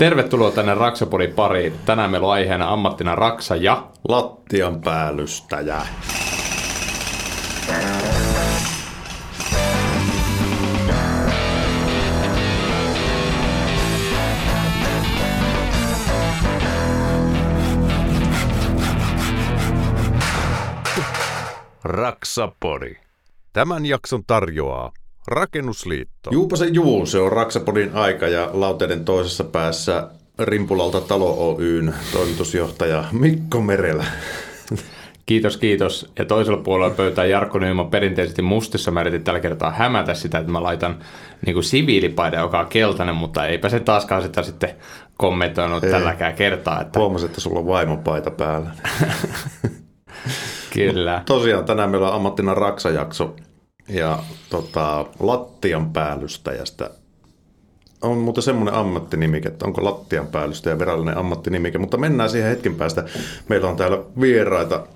Tervetuloa tänne Raksapodin pariin. Tänään meillä on aiheena ammattina Raksa ja lattian päällystäjä. Raksapodi. Tämän jakson tarjoaa Rakennusliitto. Juupa se juu, se on Raksapodin aika ja lauteiden toisessa päässä Rimpulalta Talo Oyn toimitusjohtaja Mikko Merelä. Kiitos, kiitos. Ja toisella puolella pöytää Jarkko Nyman perinteisesti mustissa. Mä yritin tällä kertaa hämätä sitä, että mä laitan niin kuin siviilipaida, joka on keltainen, mutta eipä se taaskaan sitä sitten kommentoinut Ei. tälläkään kertaa. Että... Huomasin, että sulla on vaimopaita päällä. Kyllä. Tosiaan tänään meillä on ammattina Raksa-jakso ja tota, lattian päällystäjästä. On muuten semmoinen ammattinimike, että onko lattian päällystäjä virallinen ammattinimike, mutta mennään siihen hetken päästä. Meillä on täällä vieraita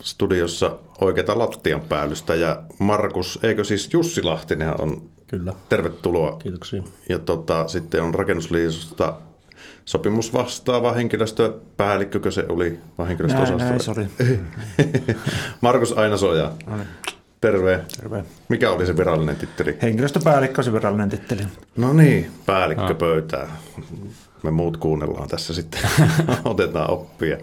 studiossa oikeita lattian päällystäjä. Markus, eikö siis Jussi Lahtinen on Kyllä. Tervetuloa. Kiitoksia. Ja tota, sitten on rakennusliitosta sopimusvastaava henkilöstöpäällikkö, se oli, vai henkilöstöosasto? Näin, näin, sorry. Markus Ainasoja. No niin. Terve. Terve. Mikä oli se virallinen titteli? Henkilöstöpäällikkö se virallinen titteli. No niin, päällikkö ah. pöytää. Me muut kuunnellaan tässä sitten, otetaan oppia.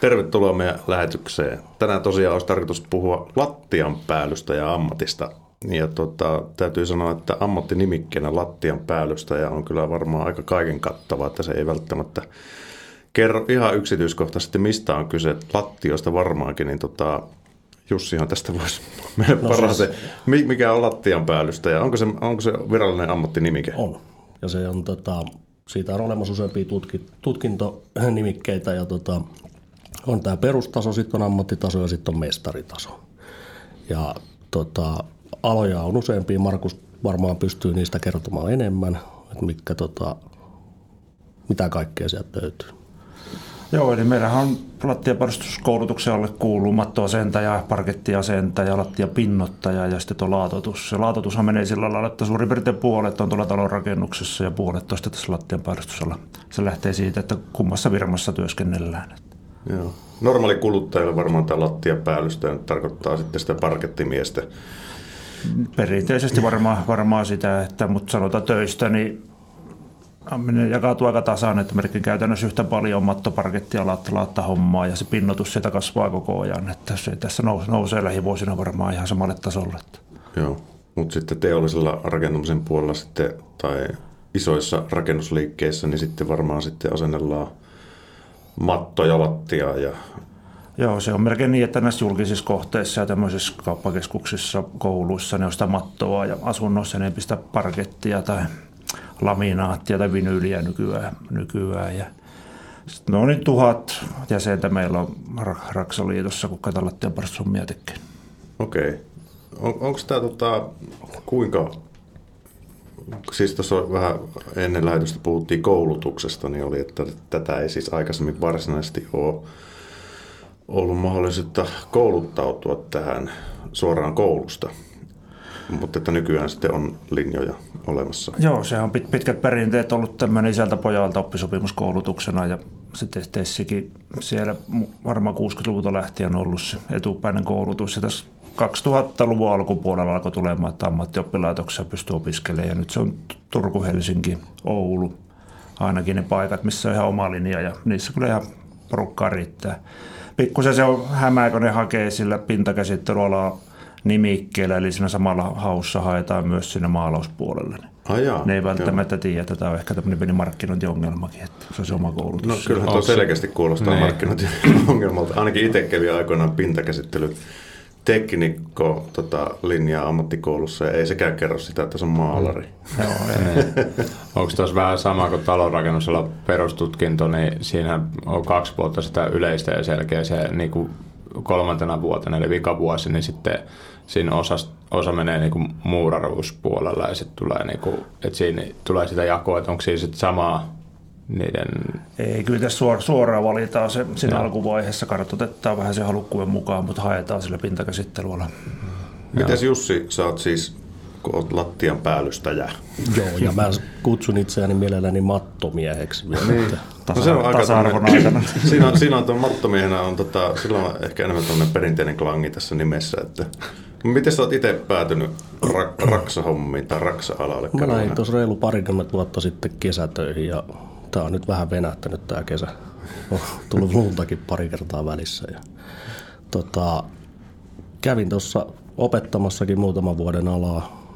Tervetuloa meidän lähetykseen. Tänään tosiaan olisi tarkoitus puhua lattian päällystä ja ammatista. Ja tota, täytyy sanoa, että ammattinimikkeenä lattian päällystäjä on kyllä varmaan aika kaiken kattava, että se ei välttämättä kerro ihan yksityiskohtaisesti, mistä on kyse. Lattioista varmaankin, niin tota, Jussihan tästä voisi meille no parhaiten. Siis, Mikä on lattian päällystä ja onko se, onko se virallinen ammattinimike? On. Ja se on, tota, siitä on olemassa useampia tutki, tutkintonimikkeitä ja tota, on tämä perustaso, sitten on ammattitaso ja sitten on mestaritaso. Ja tota, aloja on useampia, Markus varmaan pystyy niistä kertomaan enemmän, että mitkä, tota, mitä kaikkea sieltä löytyy. Joo, eli meillähän on lattiaparistuskoulutuksen alle kuuluu mattoasentaja, parkettiasentaja, lattiapinnottaja ja sitten tuo laatotus. Se laatotushan menee sillä lailla, että suurin piirtein puolet on tuolla talon rakennuksessa ja puolet toista tässä lattiaparistusalla. Se lähtee siitä, että kummassa firmassa työskennellään. Joo. Normaali kuluttajalle varmaan tämä lattiapäällystö tarkoittaa sitten sitä parkettimiestä. Perinteisesti varmaan, varmaan sitä, että, mutta sanotaan töistä, niin Amminen jakautuu aika tasan, että melkein käytännössä yhtä paljon mattoparkettia laatta hommaa ja se pinnotus sieltä kasvaa koko ajan. Että se tässä nousee, nousee lähivuosina varmaan ihan samalle tasolle. Joo, mutta sitten teollisella rakentamisen puolella sitten, tai isoissa rakennusliikkeissä, niin sitten varmaan sitten asennellaan mattoja lattiaa ja Joo, se on melkein niin, että näissä julkisissa kohteissa ja tämmöisissä kauppakeskuksissa, kouluissa ne on sitä mattoa ja asunnoissa ne pistä parkettia tai laminaattia tai vinyyliä nykyään. nykyään. Ja no niin tuhat jäsentä meillä on Raksaliitossa, kun katalattiin parassummia tekee. Okei. Okay. On, onko tämä tota, kuinka, siis tuossa vähän ennen lähetystä puhuttiin koulutuksesta, niin oli, että tätä ei siis aikaisemmin varsinaisesti ole ollut mahdollisuutta kouluttautua tähän suoraan koulusta. Mutta että nykyään sitten on linjoja olemassa. Joo, se on pit, pitkät perinteet ollut tämmöinen isältä pojalta oppisopimuskoulutuksena ja sitten Tessikin siellä varmaan 60-luvulta lähtien ollut se etupäinen koulutus. Ja tässä 2000-luvun alkupuolella alkoi tulemaan, että ammattioppilaitoksia pystyy opiskelemaan ja nyt se on Turku, Helsinki, Oulu, ainakin ne paikat, missä on ihan oma linja ja niissä kyllä ihan porukkaa riittää. Pikkusen se on hämää, kun ne hakee sillä pintakäsittelyalaa nimikkeellä, eli siinä samalla haussa haetaan myös sinne maalauspuolelle. Ah, jaa, ne ei välttämättä joo. tiedä, että tämä on ehkä tämmöinen pieni markkinointiongelmakin, että se on se oma koulutus. No kyllähän tuo selkeästi kuulostaa niin. markkinointiongelmalta. Ainakin itse kävi aikoinaan pintakäsittely teknikko tota, linjaa ammattikoulussa ja ei sekään kerro sitä, että se on maalari. Mm. Onko tuossa vähän sama kuin talonrakennusella perustutkinto, niin siinä on kaksi vuotta sitä yleistä ja selkeä se niin kuin kolmantena vuotena, eli vikavuosi, niin sitten siinä osa, osa menee niin kuin muuraruuspuolella ja sitten tulee, niin kuin, että siinä tulee sitä jakoa, että onko siinä sitten samaa niiden... Ei, kyllä tässä suor- suoraan valitaan se siinä alkuvaiheessa, kartoitetaan vähän se halukkuuden mukaan, mutta haetaan sillä pintakäsittelyllä. Mites Jussi, sä oot siis kun olet lattian päällystäjä. Joo, ja mä kutsun itseäni mielelläni mattomieheksi vielä. Niin. Tasa- tasa-arvon aikana. Siinä on, siinä on mattomiehenä on tota, silloin on ehkä enemmän perinteinen klangi tässä nimessä. Että, miten sä oot itse päätynyt ra- raksahommiin tai raksa-alalle? Mä lähdin tuossa reilu parikymmentä vuotta sitten kesätöihin ja tää on nyt vähän venähtänyt tää kesä. On tullut luntakin pari kertaa välissä. Ja, tota, kävin tuossa opettamassakin muutaman vuoden alaa.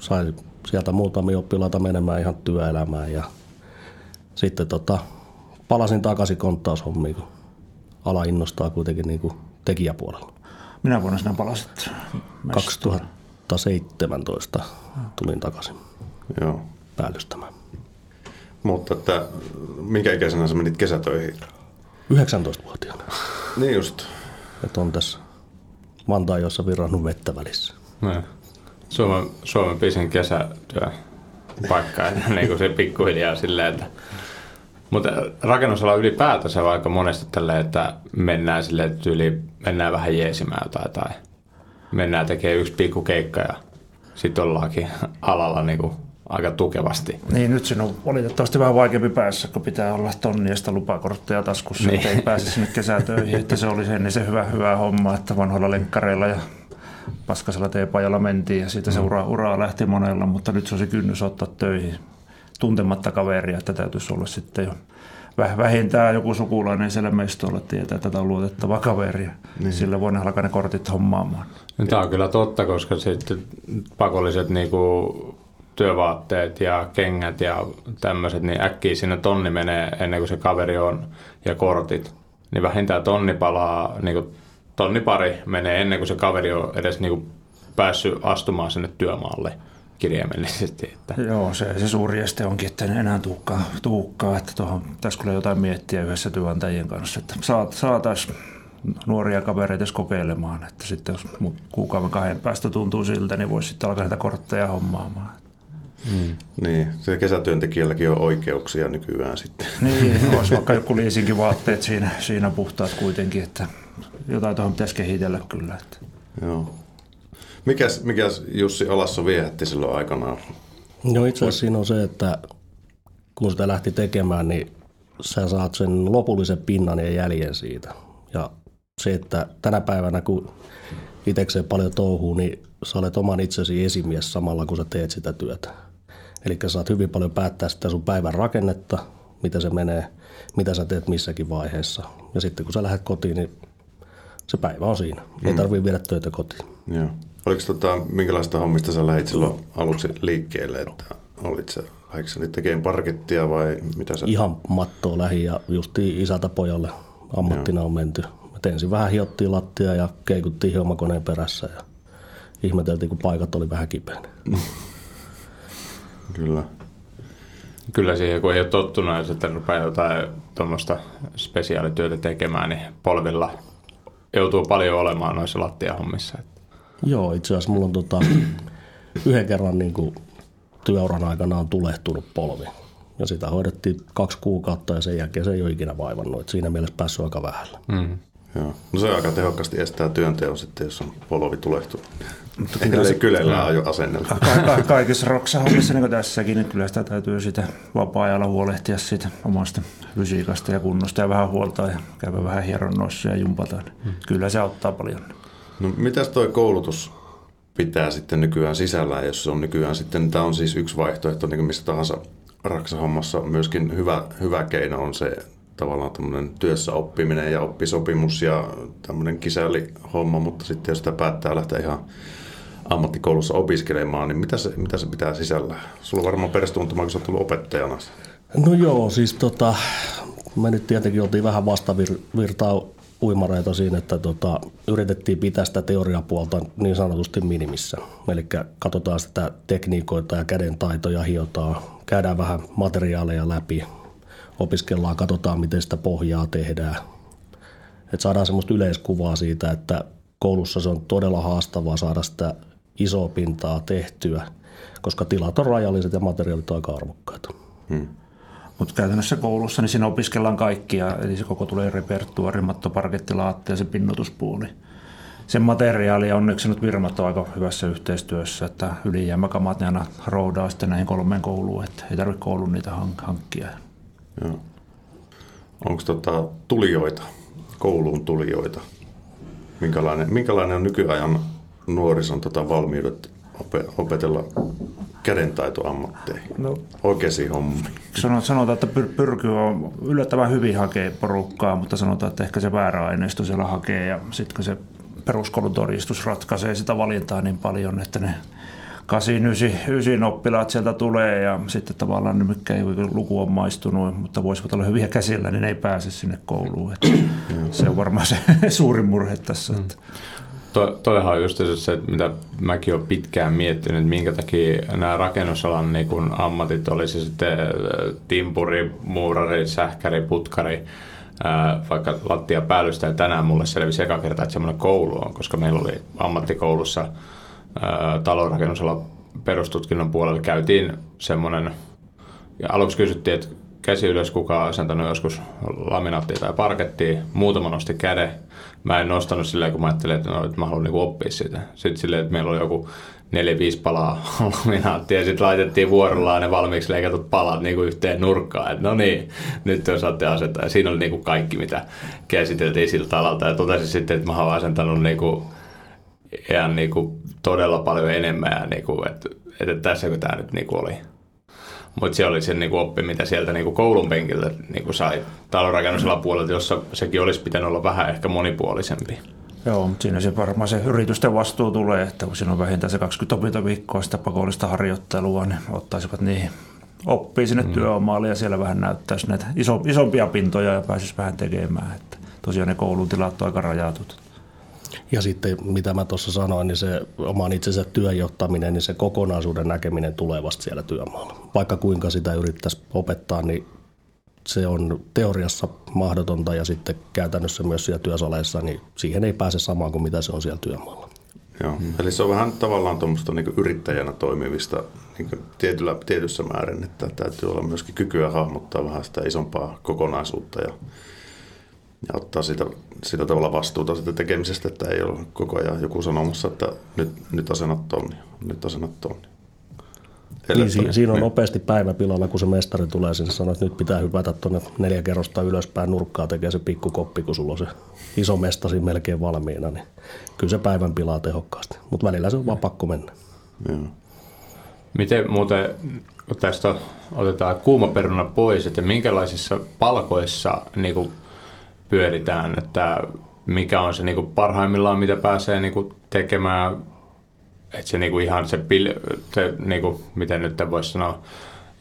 Sain sieltä muutamia oppilaita menemään ihan työelämään ja sitten tota, palasin takaisin konttaushommiin, kun ala innostaa kuitenkin niin kuin tekijäpuolella. Minä vuonna sinä palasit? 2017 tulin takaisin Joo. päällystämään. Mutta että, minkä ikäisenä sä menit kesätöihin? 19-vuotiaana. Niin just. Että on tässä Vantaan, jossa virrannut vettä välissä. Niin. Suomen, Suomen pisin kesätyö paikka, niin kuin se pikkuhiljaa silleen, että mutta rakennusala ylipäätänsä on aika monesti tälleen, että mennään sille yli, mennään vähän jeesimään jotain tai mennään tekemään yksi pikku keikka ja sitten ollaankin alalla niin kuin aika tukevasti. Niin, nyt sinun on valitettavasti vähän vaikeampi päässä, kun pitää olla tonniesta lupakortteja taskussa, niin. että ei pääse sinne kesätöihin. Että se oli ennen se hyvä, hyvä homma, että vanhoilla lenkkareilla ja paskasella teepajalla mentiin ja siitä se ura, uraa lähti monella, mutta nyt se on se kynnys ottaa töihin tuntematta kaveria, että täytyisi olla sitten jo vähintään joku sukulainen siellä mestolla tietää, että tätä on luotettava kaveri. Niin. Sillä voi alkaa ne kortit hommaamaan. No, tämä on kyllä totta, koska sitten pakolliset niinku työvaatteet ja kengät ja tämmöiset, niin äkkiä sinne tonni menee ennen kuin se kaveri on ja kortit. Niin vähintään tonni palaa, niin kuin tonni pari menee ennen kuin se kaveri on edes niin kuin päässyt astumaan sinne työmaalle kirjaimellisesti. Että. Joo, se, se suuri este onkin, että en enää tuukkaa, tuukkaa että tuohon pitäisi kyllä jotain miettiä yhdessä työnantajien kanssa, että saat, saataisiin nuoria kavereita kokeilemaan, että sitten jos kuukauden kahden päästä tuntuu siltä, niin voisi sitten alkaa näitä kortteja hommaamaan. Mm. Niin, se kesätyöntekijälläkin on oikeuksia nykyään sitten. Niin, olisi vaikka joku liisinkin vaatteet siinä, siinä puhtaat kuitenkin, että jotain tuohon pitäisi kehitellä kyllä. Että. Joo. Mikäs, mikäs Jussi Olasso viehätti silloin aikanaan? No itse asiassa siinä on se, että kun sitä lähti tekemään, niin sä saat sen lopullisen pinnan ja jäljen siitä. Ja se, että tänä päivänä kun itsekseen paljon touhuu, niin sä olet oman itsesi esimies samalla, kun sä teet sitä työtä. Eli sä saat hyvin paljon päättää sitä sun päivän rakennetta, mitä se menee, mitä sä teet missäkin vaiheessa. Ja sitten kun sä lähdet kotiin, niin se päivä on siinä. Ei mm. tarvitse viedä töitä kotiin. Joo. Oliko tota, minkälaista hommista sä lähdit silloin aluksi liikkeelle, että olit sä, lähdikö tekemään parkettia vai mitä sä? Ihan mattoa lähi ja justiin isältä pojalle ammattina Joo. on menty. Et ensin vähän hiottiin lattia ja keikuttiin hiomakoneen perässä ja ihmeteltiin, kun paikat oli vähän kipeänä. Kyllä. Kyllä siihen, kun ei ole tottunut ja sitten rupeaa jotain tuommoista spesiaalityötä tekemään, niin polvilla joutuu paljon olemaan noissa lattiahommissa. Joo, itse asiassa mulla on tota, yhden kerran niin kuin työuran aikana on tulehtunut polvi. Ja sitä hoidettiin kaksi kuukautta ja sen jälkeen se ei ole ikinä vaivannut. Et siinä mielessä päässyt aika vähällä. Mm. Joo. No se aika tehokkaasti estää työnteon sitten, jos on polvi tulehtunut. Mutta kyllä se kylellä ajo asennella. Ka- ka- kaikissa roksahommissa, niin kuin tässäkin, niin kyllä sitä täytyy sitä vapaa-ajalla huolehtia siitä omasta fysiikasta ja kunnosta ja vähän huoltaa ja käydä vähän hieronnoissa ja jumpata. Hmm. Kyllä se auttaa paljon. No mitäs toi koulutus pitää sitten nykyään sisällään, jos se on nykyään sitten, tämä on siis yksi vaihtoehto niin kuin missä tahansa raksahommassa myöskin hyvä, hyvä keino on se tavallaan tämmöinen työssä oppiminen ja oppisopimus ja tämmöinen kisällihomma, mutta sitten jos sitä päättää lähteä ihan ammattikoulussa opiskelemaan, niin mitä se, mitä se pitää sisällä? Sulla on varmaan perustuntuma, kun sä tullut opettajana. No joo, siis tota, me nyt tietenkin oltiin vähän vastavirtaa uimareita siinä, että tota, yritettiin pitää sitä teoriapuolta niin sanotusti minimissä. Eli katsotaan sitä tekniikoita ja käden taitoja hiotaan, käydään vähän materiaaleja läpi, opiskellaan, katsotaan miten sitä pohjaa tehdään. Että saadaan semmoista yleiskuvaa siitä, että koulussa se on todella haastavaa saada sitä isoa pintaa tehtyä, koska tilat on rajalliset ja materiaalit on aika arvokkaita. Hmm. Mutta käytännössä koulussa niin siinä opiskellaan kaikkia, eli se koko tulee repertuari, matto, parketti, laatte ja se pinnotuspuoli. sen materiaali onneksi nyt firmat on aika hyvässä yhteistyössä, että ylijäämäkamat ne aina roudaa sitten näihin kolmeen kouluun, että ei tarvitse koulun niitä hankkia. Joo. Onko tota, tulijoita, kouluun tulijoita? Minkälainen, minkälainen on nykyajan nuorison tota, valmiudet opetella kädentaitoammatteihin, no, oikeisiin hommiin? Sanotaan, että pyr- pyrky on yllättävän hyvin hakee porukkaa, mutta sanotaan, että ehkä se väärä aineisto siellä hakee ja sitten se peruskoulun todistus ratkaisee sitä valintaa niin paljon, että ne 8, 9, 9 oppilaat sieltä tulee ja sitten tavallaan ne, mikä ei luku on maistunut, mutta voisivat olla hyviä käsillä, niin ne ei pääse sinne kouluun. Että se on varmaan se suurin murhe tässä. Että. To, toihan on just se, mitä mäkin olen pitkään miettinyt, että minkä takia nämä rakennusalan niin kun ammatit olisi sitten äh, timpuri, muurari, sähkäri, putkari, äh, vaikka lattia päällystä ja tänään mulle selvisi eka kerta, että semmoinen koulu on, koska meillä oli ammattikoulussa äh, talonrakennusala perustutkinnon puolella. Käytiin semmoinen, ja aluksi kysyttiin, että käsi ylös, kuka on asentanut joskus laminaattia tai parkettia. Muutama nosti käden. Mä en nostanut silleen, kun mä ajattelin, että, no, että mä haluan niinku oppia sitä. Sitten silleen, että meillä oli joku neljä, viisi palaa laminaattia ja sitten laitettiin vuorollaan ne valmiiksi leikatut palat niin kuin yhteen nurkkaan. Että no niin, nyt te osaatte asentaa. Ja siinä oli niin kuin kaikki, mitä käsiteltiin siltä alalta. Ja totesin sitten, että mä olen asentanut niin kuin ihan niin kuin todella paljon enemmän. Ja niin kuin, että, että tässäkö tämä nyt niin kuin oli. Mutta se oli se niinku oppi, mitä sieltä niinku koulun penkiltä niinku sai talonrakennusella puolelta, jossa sekin olisi pitänyt olla vähän ehkä monipuolisempi. Joo, mutta siinä se varmaan se yritysten vastuu tulee, että kun siinä on vähintään se 20 opintoviikkoa sitä pakollista harjoittelua, niin ottaisivat niihin oppii sinne mm. työomaalle ja siellä vähän näyttäisi näitä iso, isompia pintoja ja pääsisi vähän tekemään. Että tosiaan ne koulun tilat on aika rajatut. Ja sitten mitä mä tuossa sanoin, niin se oman itsensä työjohtaminen, niin se kokonaisuuden näkeminen tulee vasta siellä työmaalla. Vaikka kuinka sitä yrittäisi opettaa, niin se on teoriassa mahdotonta ja sitten käytännössä myös siellä työsaleissa, niin siihen ei pääse samaan kuin mitä se on siellä työmaalla. Joo, hmm. eli se on vähän tavallaan tuommoista niin yrittäjänä toimivista niin tietyllä, tietyssä määrin, että täytyy olla myöskin kykyä hahmottaa vähän sitä isompaa kokonaisuutta ja ja ottaa sitä, sitä tavalla vastuuta sitä tekemisestä, että ei ole koko ajan joku sanomassa, että nyt, nyt asennat tonni, nyt asennat tonni. Niin, si- siinä on niin. nopeasti päivä pilalla, kun se mestari tulee sinne sanoo, että nyt pitää hypätä tuonne neljä kerrosta ylöspäin nurkkaa, tekee se pikkukoppi, kun sulla on se iso mestasi melkein valmiina, niin kyllä se päivän pilaa tehokkaasti. Mutta välillä se on vaan pakko mennä. Joo. Miten muuten, tästä otetaan kuumaperuna pois, että minkälaisissa palkoissa niin kuin pyöritään, että mikä on se niinku parhaimmillaan, mitä pääsee niinku tekemään, että se niinku ihan se, pil, se niinku, miten nyt voisi sanoa,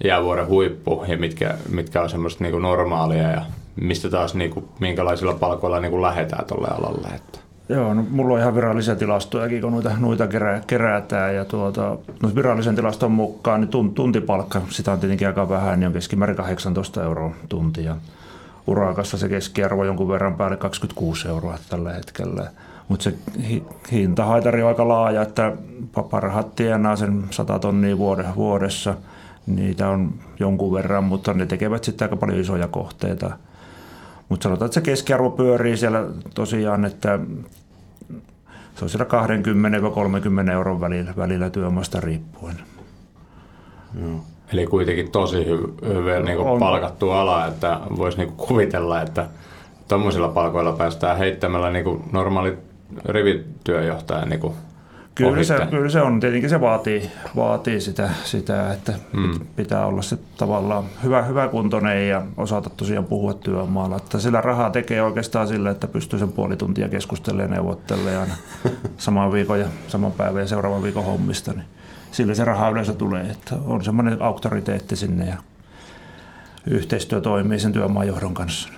jäävuoren huippu ja mitkä, mitkä on semmoista niinku normaalia ja mistä taas niinku, minkälaisilla palkoilla niinku lähdetään tuolle alalle. Että. Joo, no, mulla on ihan virallisia tilastoja, kun noita, noita kerää, kerätään. Ja tuota, no, virallisen tilaston mukaan niin tuntipalkka, sitä on tietenkin aika vähän, niin on keskimäärin 18 euroa tuntia urakassa se keskiarvo jonkun verran päälle 26 euroa tällä hetkellä. Mutta se hintahaitari on aika laaja, että parhaat tienaa sen 100 tonnia vuodessa. Niitä on jonkun verran, mutta ne tekevät sitten aika paljon isoja kohteita. Mutta sanotaan, että se keskiarvo pyörii siellä tosiaan, että se on siellä 20-30 euron välillä, välillä työmaasta riippuen. Joo. Eli kuitenkin tosi hy- hyvin niin kuin palkattu ala, että voisi niin kuin kuvitella, että tuommoisilla palkoilla päästään heittämällä niin kuin normaali rivityöjohtaja niin kuin Kyllä se, kyllä se on. Tietenkin se vaatii, vaatii sitä, sitä että mm. pitää olla se tavallaan hyvä, hyvä kuntoinen ja osata tosiaan puhua työmaalla. Että sillä rahaa tekee oikeastaan sillä, että pystyy sen puoli tuntia keskustelemaan ja neuvottelemaan aina saman viikon ja saman päivän ja seuraavan viikon hommista. Niin sillä se raha yleensä tulee. Että on semmoinen auktoriteetti sinne ja yhteistyö toimii sen työmaan johdon kanssa.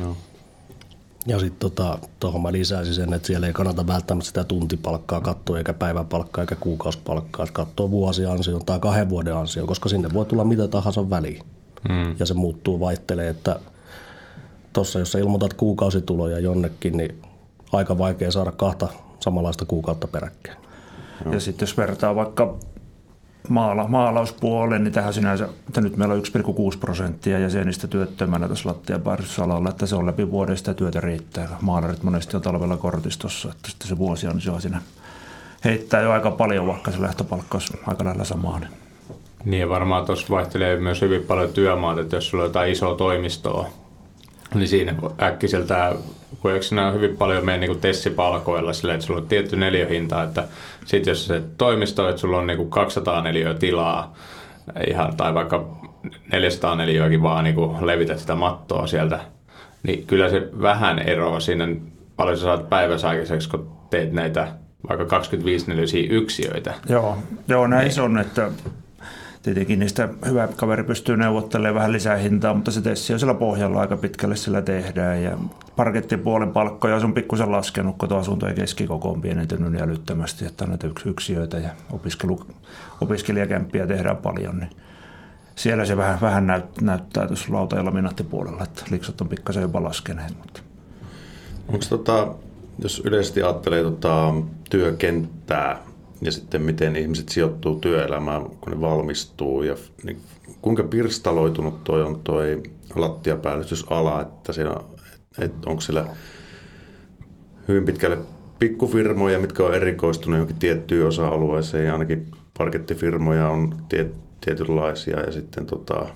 Joo. Ja sitten tota, tuohon mä lisäisin sen, että siellä ei kannata välttämättä sitä tuntipalkkaa katsoa, eikä päiväpalkkaa, eikä kuukausipalkkaa. Katsoa vuosiansion tai kahden vuoden ansio, koska sinne voi tulla mitä tahansa väliin. Hmm. Ja se muuttuu, vaihtelee, että tuossa jos sä ilmoitat kuukausituloja jonnekin, niin aika vaikea saada kahta samanlaista kuukautta peräkkäin. Ja sitten jos vertaa vaikka maala, maalauspuolen, niin tähän sinänsä, että nyt meillä on 1,6 prosenttia jäsenistä työttömänä tässä lattiapäädysalalla, että se on läpi vuoden sitä työtä riittää. Maalarit monesti on talvella kortistossa, että sitten se vuosi on, on siinä heittää jo aika paljon, vaikka se lähtöpalkka olisi aika lähellä samaa. Niin. Niin varmaan tuossa vaihtelee myös hyvin paljon työmaat, että jos sulla on jotain isoa toimistoa, niin siinä äkkiseltä, kun eikö siinä hyvin paljon mene niin tessipalkoilla silleen, että sulla on tietty neliöhinta, että sitten jos se toimisto, että sulla on niin 200 neliöä tilaa, ihan, tai vaikka 400 neliöäkin vaan niin levität sitä mattoa sieltä, niin kyllä se vähän eroa sinne, paljon sä saat päivässä aikaiseksi, kun teet näitä vaikka 25 neliöisiä yksiöitä. Joo, joo näin niin. se on, että tietenkin niistä hyvä kaveri pystyy neuvottelemaan vähän lisää hintaa, mutta se tessi on siellä pohjalla aika pitkälle sillä tehdään. Ja parkettipuolen palkkoja on pikkusen laskenut, kun tuo asuntojen keskikoko on pienentynyt niin älyttömästi, että on näitä yksi yksiöitä ja opiskelu, opiskelijakämppiä tehdään paljon. Niin siellä se vähän, vähän näyt, näyttää tuossa lauta- ja laminaattipuolella, että liksot on pikkasen jopa laskeneet. Mutta. Onko tota, jos yleisesti ajattelee tota, työkenttää, ja sitten miten ihmiset sijoittuu työelämään, kun ne valmistuu ja niin kuinka pirstaloitunut toi on toi lattiapäällytysala, että siellä, et onko siellä hyvin pitkälle pikkufirmoja, mitkä on erikoistunut johonkin tiettyyn osa-alueeseen ja ainakin parkettifirmoja on tiet, tietynlaisia ja sitten tota,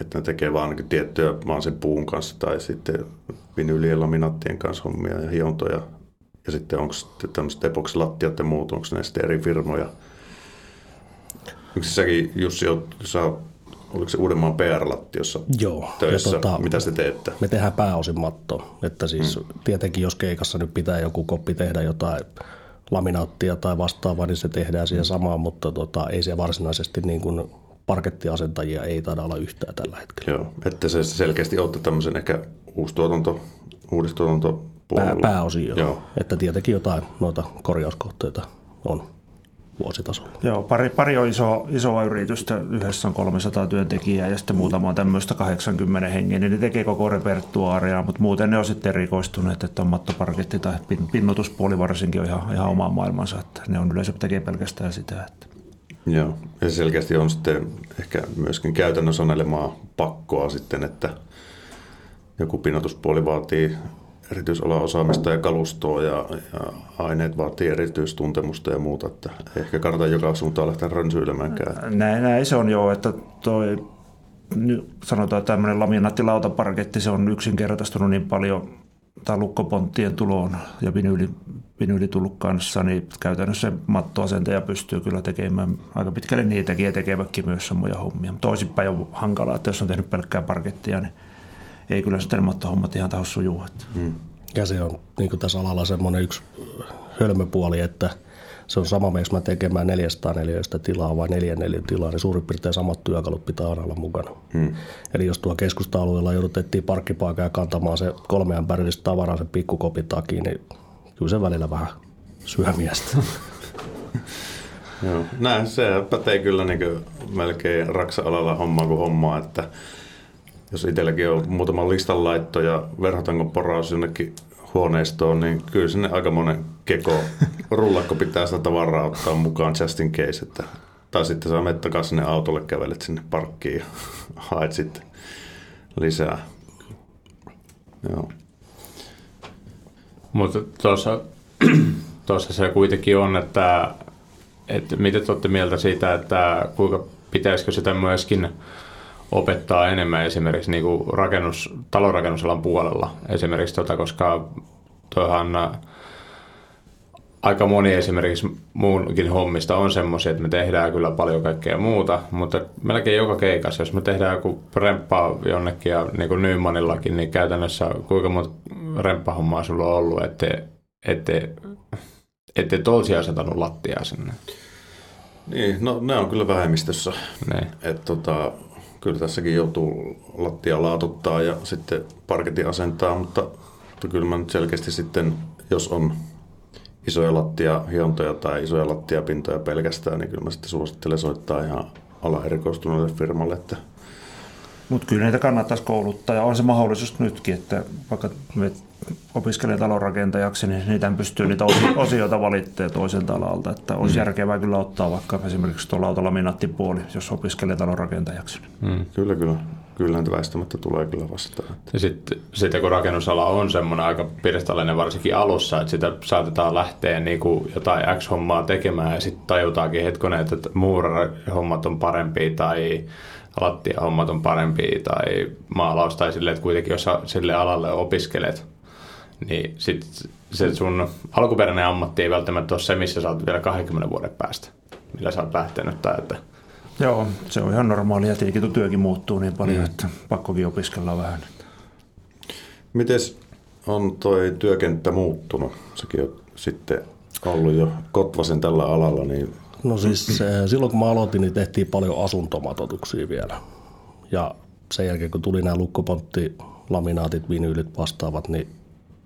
että ne tekee vaan tiettyä vaan sen puun kanssa tai sitten vinylien laminaattien kanssa hommia ja hiontoja ja sitten onko tämmöiset epoksilattiat ja muut, onko ne sitten eri firmoja? Onko säkin, Jussi, sä oliko se Uudenmaan PR-lattiossa Joo, töissä? Tota, Mitä te teette? Me tehdään pääosin mattoa. Että siis hmm. tietenkin jos keikassa nyt pitää joku koppi tehdä jotain laminaattia tai vastaavaa, niin se tehdään siihen samaan, mutta tota, ei se varsinaisesti niin kuin parkettiasentajia ei taida olla yhtään tällä hetkellä. Joo, että se selkeästi olette tämmöisen ehkä uustuotanto, uudistuotanto Pää, pääosin joo. joo. Että tietenkin jotain noita korjauskohteita on vuositasolla. Joo, pari, pari on iso, isoa yritystä, yhdessä on 300 työntekijää ja sitten muutama on tämmöistä 80 hengen, niin ne tekee koko repertuaaria, mutta muuten ne on sitten erikoistuneet, että on mattoparketti tai pinnotuspuoli varsinkin on ihan, ihan oma maailmansa, että ne on yleensä tekee pelkästään sitä. Että. Joo, ja se selkeästi on sitten ehkä myöskin käytännön sanelemaa pakkoa sitten, että joku pinnotuspuoli vaatii erityisalan osaamista ja kalustoa ja, ja aineet vaatii erityistuntemusta ja muuta, että ehkä kannata joka suuntaan lähteä rönsyilemäänkään. Näin, näin se on joo, että toi, sanotaan tämmöinen laminaattilautaparketti, se on yksinkertaistunut niin paljon tai lukkoponttien tuloon ja vinyli, vinyli tullut kanssa, niin käytännössä mattoasentaja pystyy kyllä tekemään aika pitkälle niitäkin ja tekevätkin myös samoja hommia. Toisinpäin on hankalaa, että jos on tehnyt pelkkää parkettia, niin ei kyllä sitten hommat ihan taho sujuu. Hmm. Ja se on niin kuin tässä alalla semmoinen yksi hölmöpuoli, että se on sama, jos mä tekemään 400 neliöistä tilaa vai 4 neliön tilaa, niin suurin piirtein samat työkalut pitää aina olla mukana. Hmm. Eli jos tuo keskusta-alueella joudutettiin parkkipaikan ja kantamaan se kolmean pärillistä tavaraa sen pikkukopin takia, niin kyllä se välillä vähän syömiestä. Joo, näin se pätee kyllä niin melkein raksa-alalla hommaa kuin hommaa, että jos itselläkin on muutama listanlaitto ja verhotanko poraus jonnekin huoneistoon, niin kyllä sinne aika monen keko rullakko pitää sitä tavaraa ottaa mukaan just in case. Että, tai sitten saa mennä takaisin sinne autolle, kävelet sinne parkkiin ja haet sitten lisää. Joo. Mutta tuossa, tuossa se kuitenkin on, että, että mitä te olette mieltä siitä, että kuinka pitäisikö sitä myöskin opettaa enemmän esimerkiksi niin kuin rakennus, talonrakennusalan puolella esimerkiksi, tota, koska tuohan äh, aika moni esimerkiksi muunkin hommista on semmoisia, että me tehdään kyllä paljon kaikkea muuta, mutta melkein joka keikassa, jos me tehdään joku remppaa jonnekin ja niin kuin Nymanillakin, niin käytännössä kuinka monta remppahommaa sulla on ollut, ettei, ettei, ettei tolsi asentanut lattiaa sinne? Niin, no ne on kyllä vähemmistössä. Niin. Et, tota, kyllä tässäkin joutuu lattia laatuttaa ja sitten parketin asentaa, mutta, mutta kyllä mä nyt selkeästi sitten, jos on isoja lattia hiontoja tai isoja lattiapintoja pelkästään, niin kyllä mä sitten suosittelen soittaa ihan ala erikoistuneelle firmalle, että Mutta kyllä niitä kannattaisi kouluttaa ja on se mahdollisuus nytkin, että vaikka opiskelee talonrakentajaksi, niin niitä pystyy niitä osioita valittamaan toiselta alalta. Että olisi mm. järkevää kyllä ottaa vaikka esimerkiksi tuolla autolaminaattipuoli, jos opiskelee talonrakentajaksi. Mm. Kyllä, kyllä. Kyllä niitä väistämättä tulee kyllä vastaan. Ja sitten, sitten kun rakennusala on semmoinen aika pirstallinen varsinkin alussa, että sitä saatetaan lähteä niin kuin jotain X-hommaa tekemään ja sitten tajutaankin hetkonen, että muurarihommat on parempi tai lattiahommat on parempi tai maalaus tai silleen, että kuitenkin jos sille alalle opiskelet, niin sit se sun alkuperäinen ammatti ei välttämättä ole se, missä sä oot vielä 20 vuoden päästä, millä sä oot lähtenyt. Tai että... Joo, se on ihan normaalia. Tietenkin tuo työkin muuttuu niin paljon, mm. että pakkokin opiskella vähän. Mites on toi työkenttä muuttunut? Sekin on sitten ollut jo Kotvasen tällä alalla, niin No siis silloin kun mä aloitin, niin tehtiin paljon asuntomatotuksia vielä. Ja sen jälkeen kun tuli nämä lukkopontti, laminaatit, vinyylit vastaavat, niin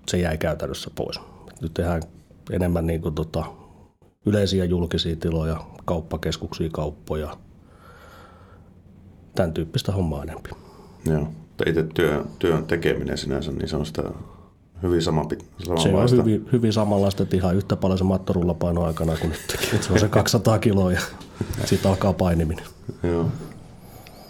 se jäi käytännössä pois. Nyt tehdään enemmän niin kuin tota, yleisiä julkisia tiloja, kauppakeskuksia, kauppoja, tämän tyyppistä hommaa enemmän. Joo, itse työ, työn tekeminen sinänsä, niin se on sitä hyvin sama, samanlaista. Se on hyvin, hyvin samanlaista, että ihan yhtä paljon se mattorulla aikana kuin nyt. Se on se 200 kiloa ja sitten alkaa painiminen. Joo.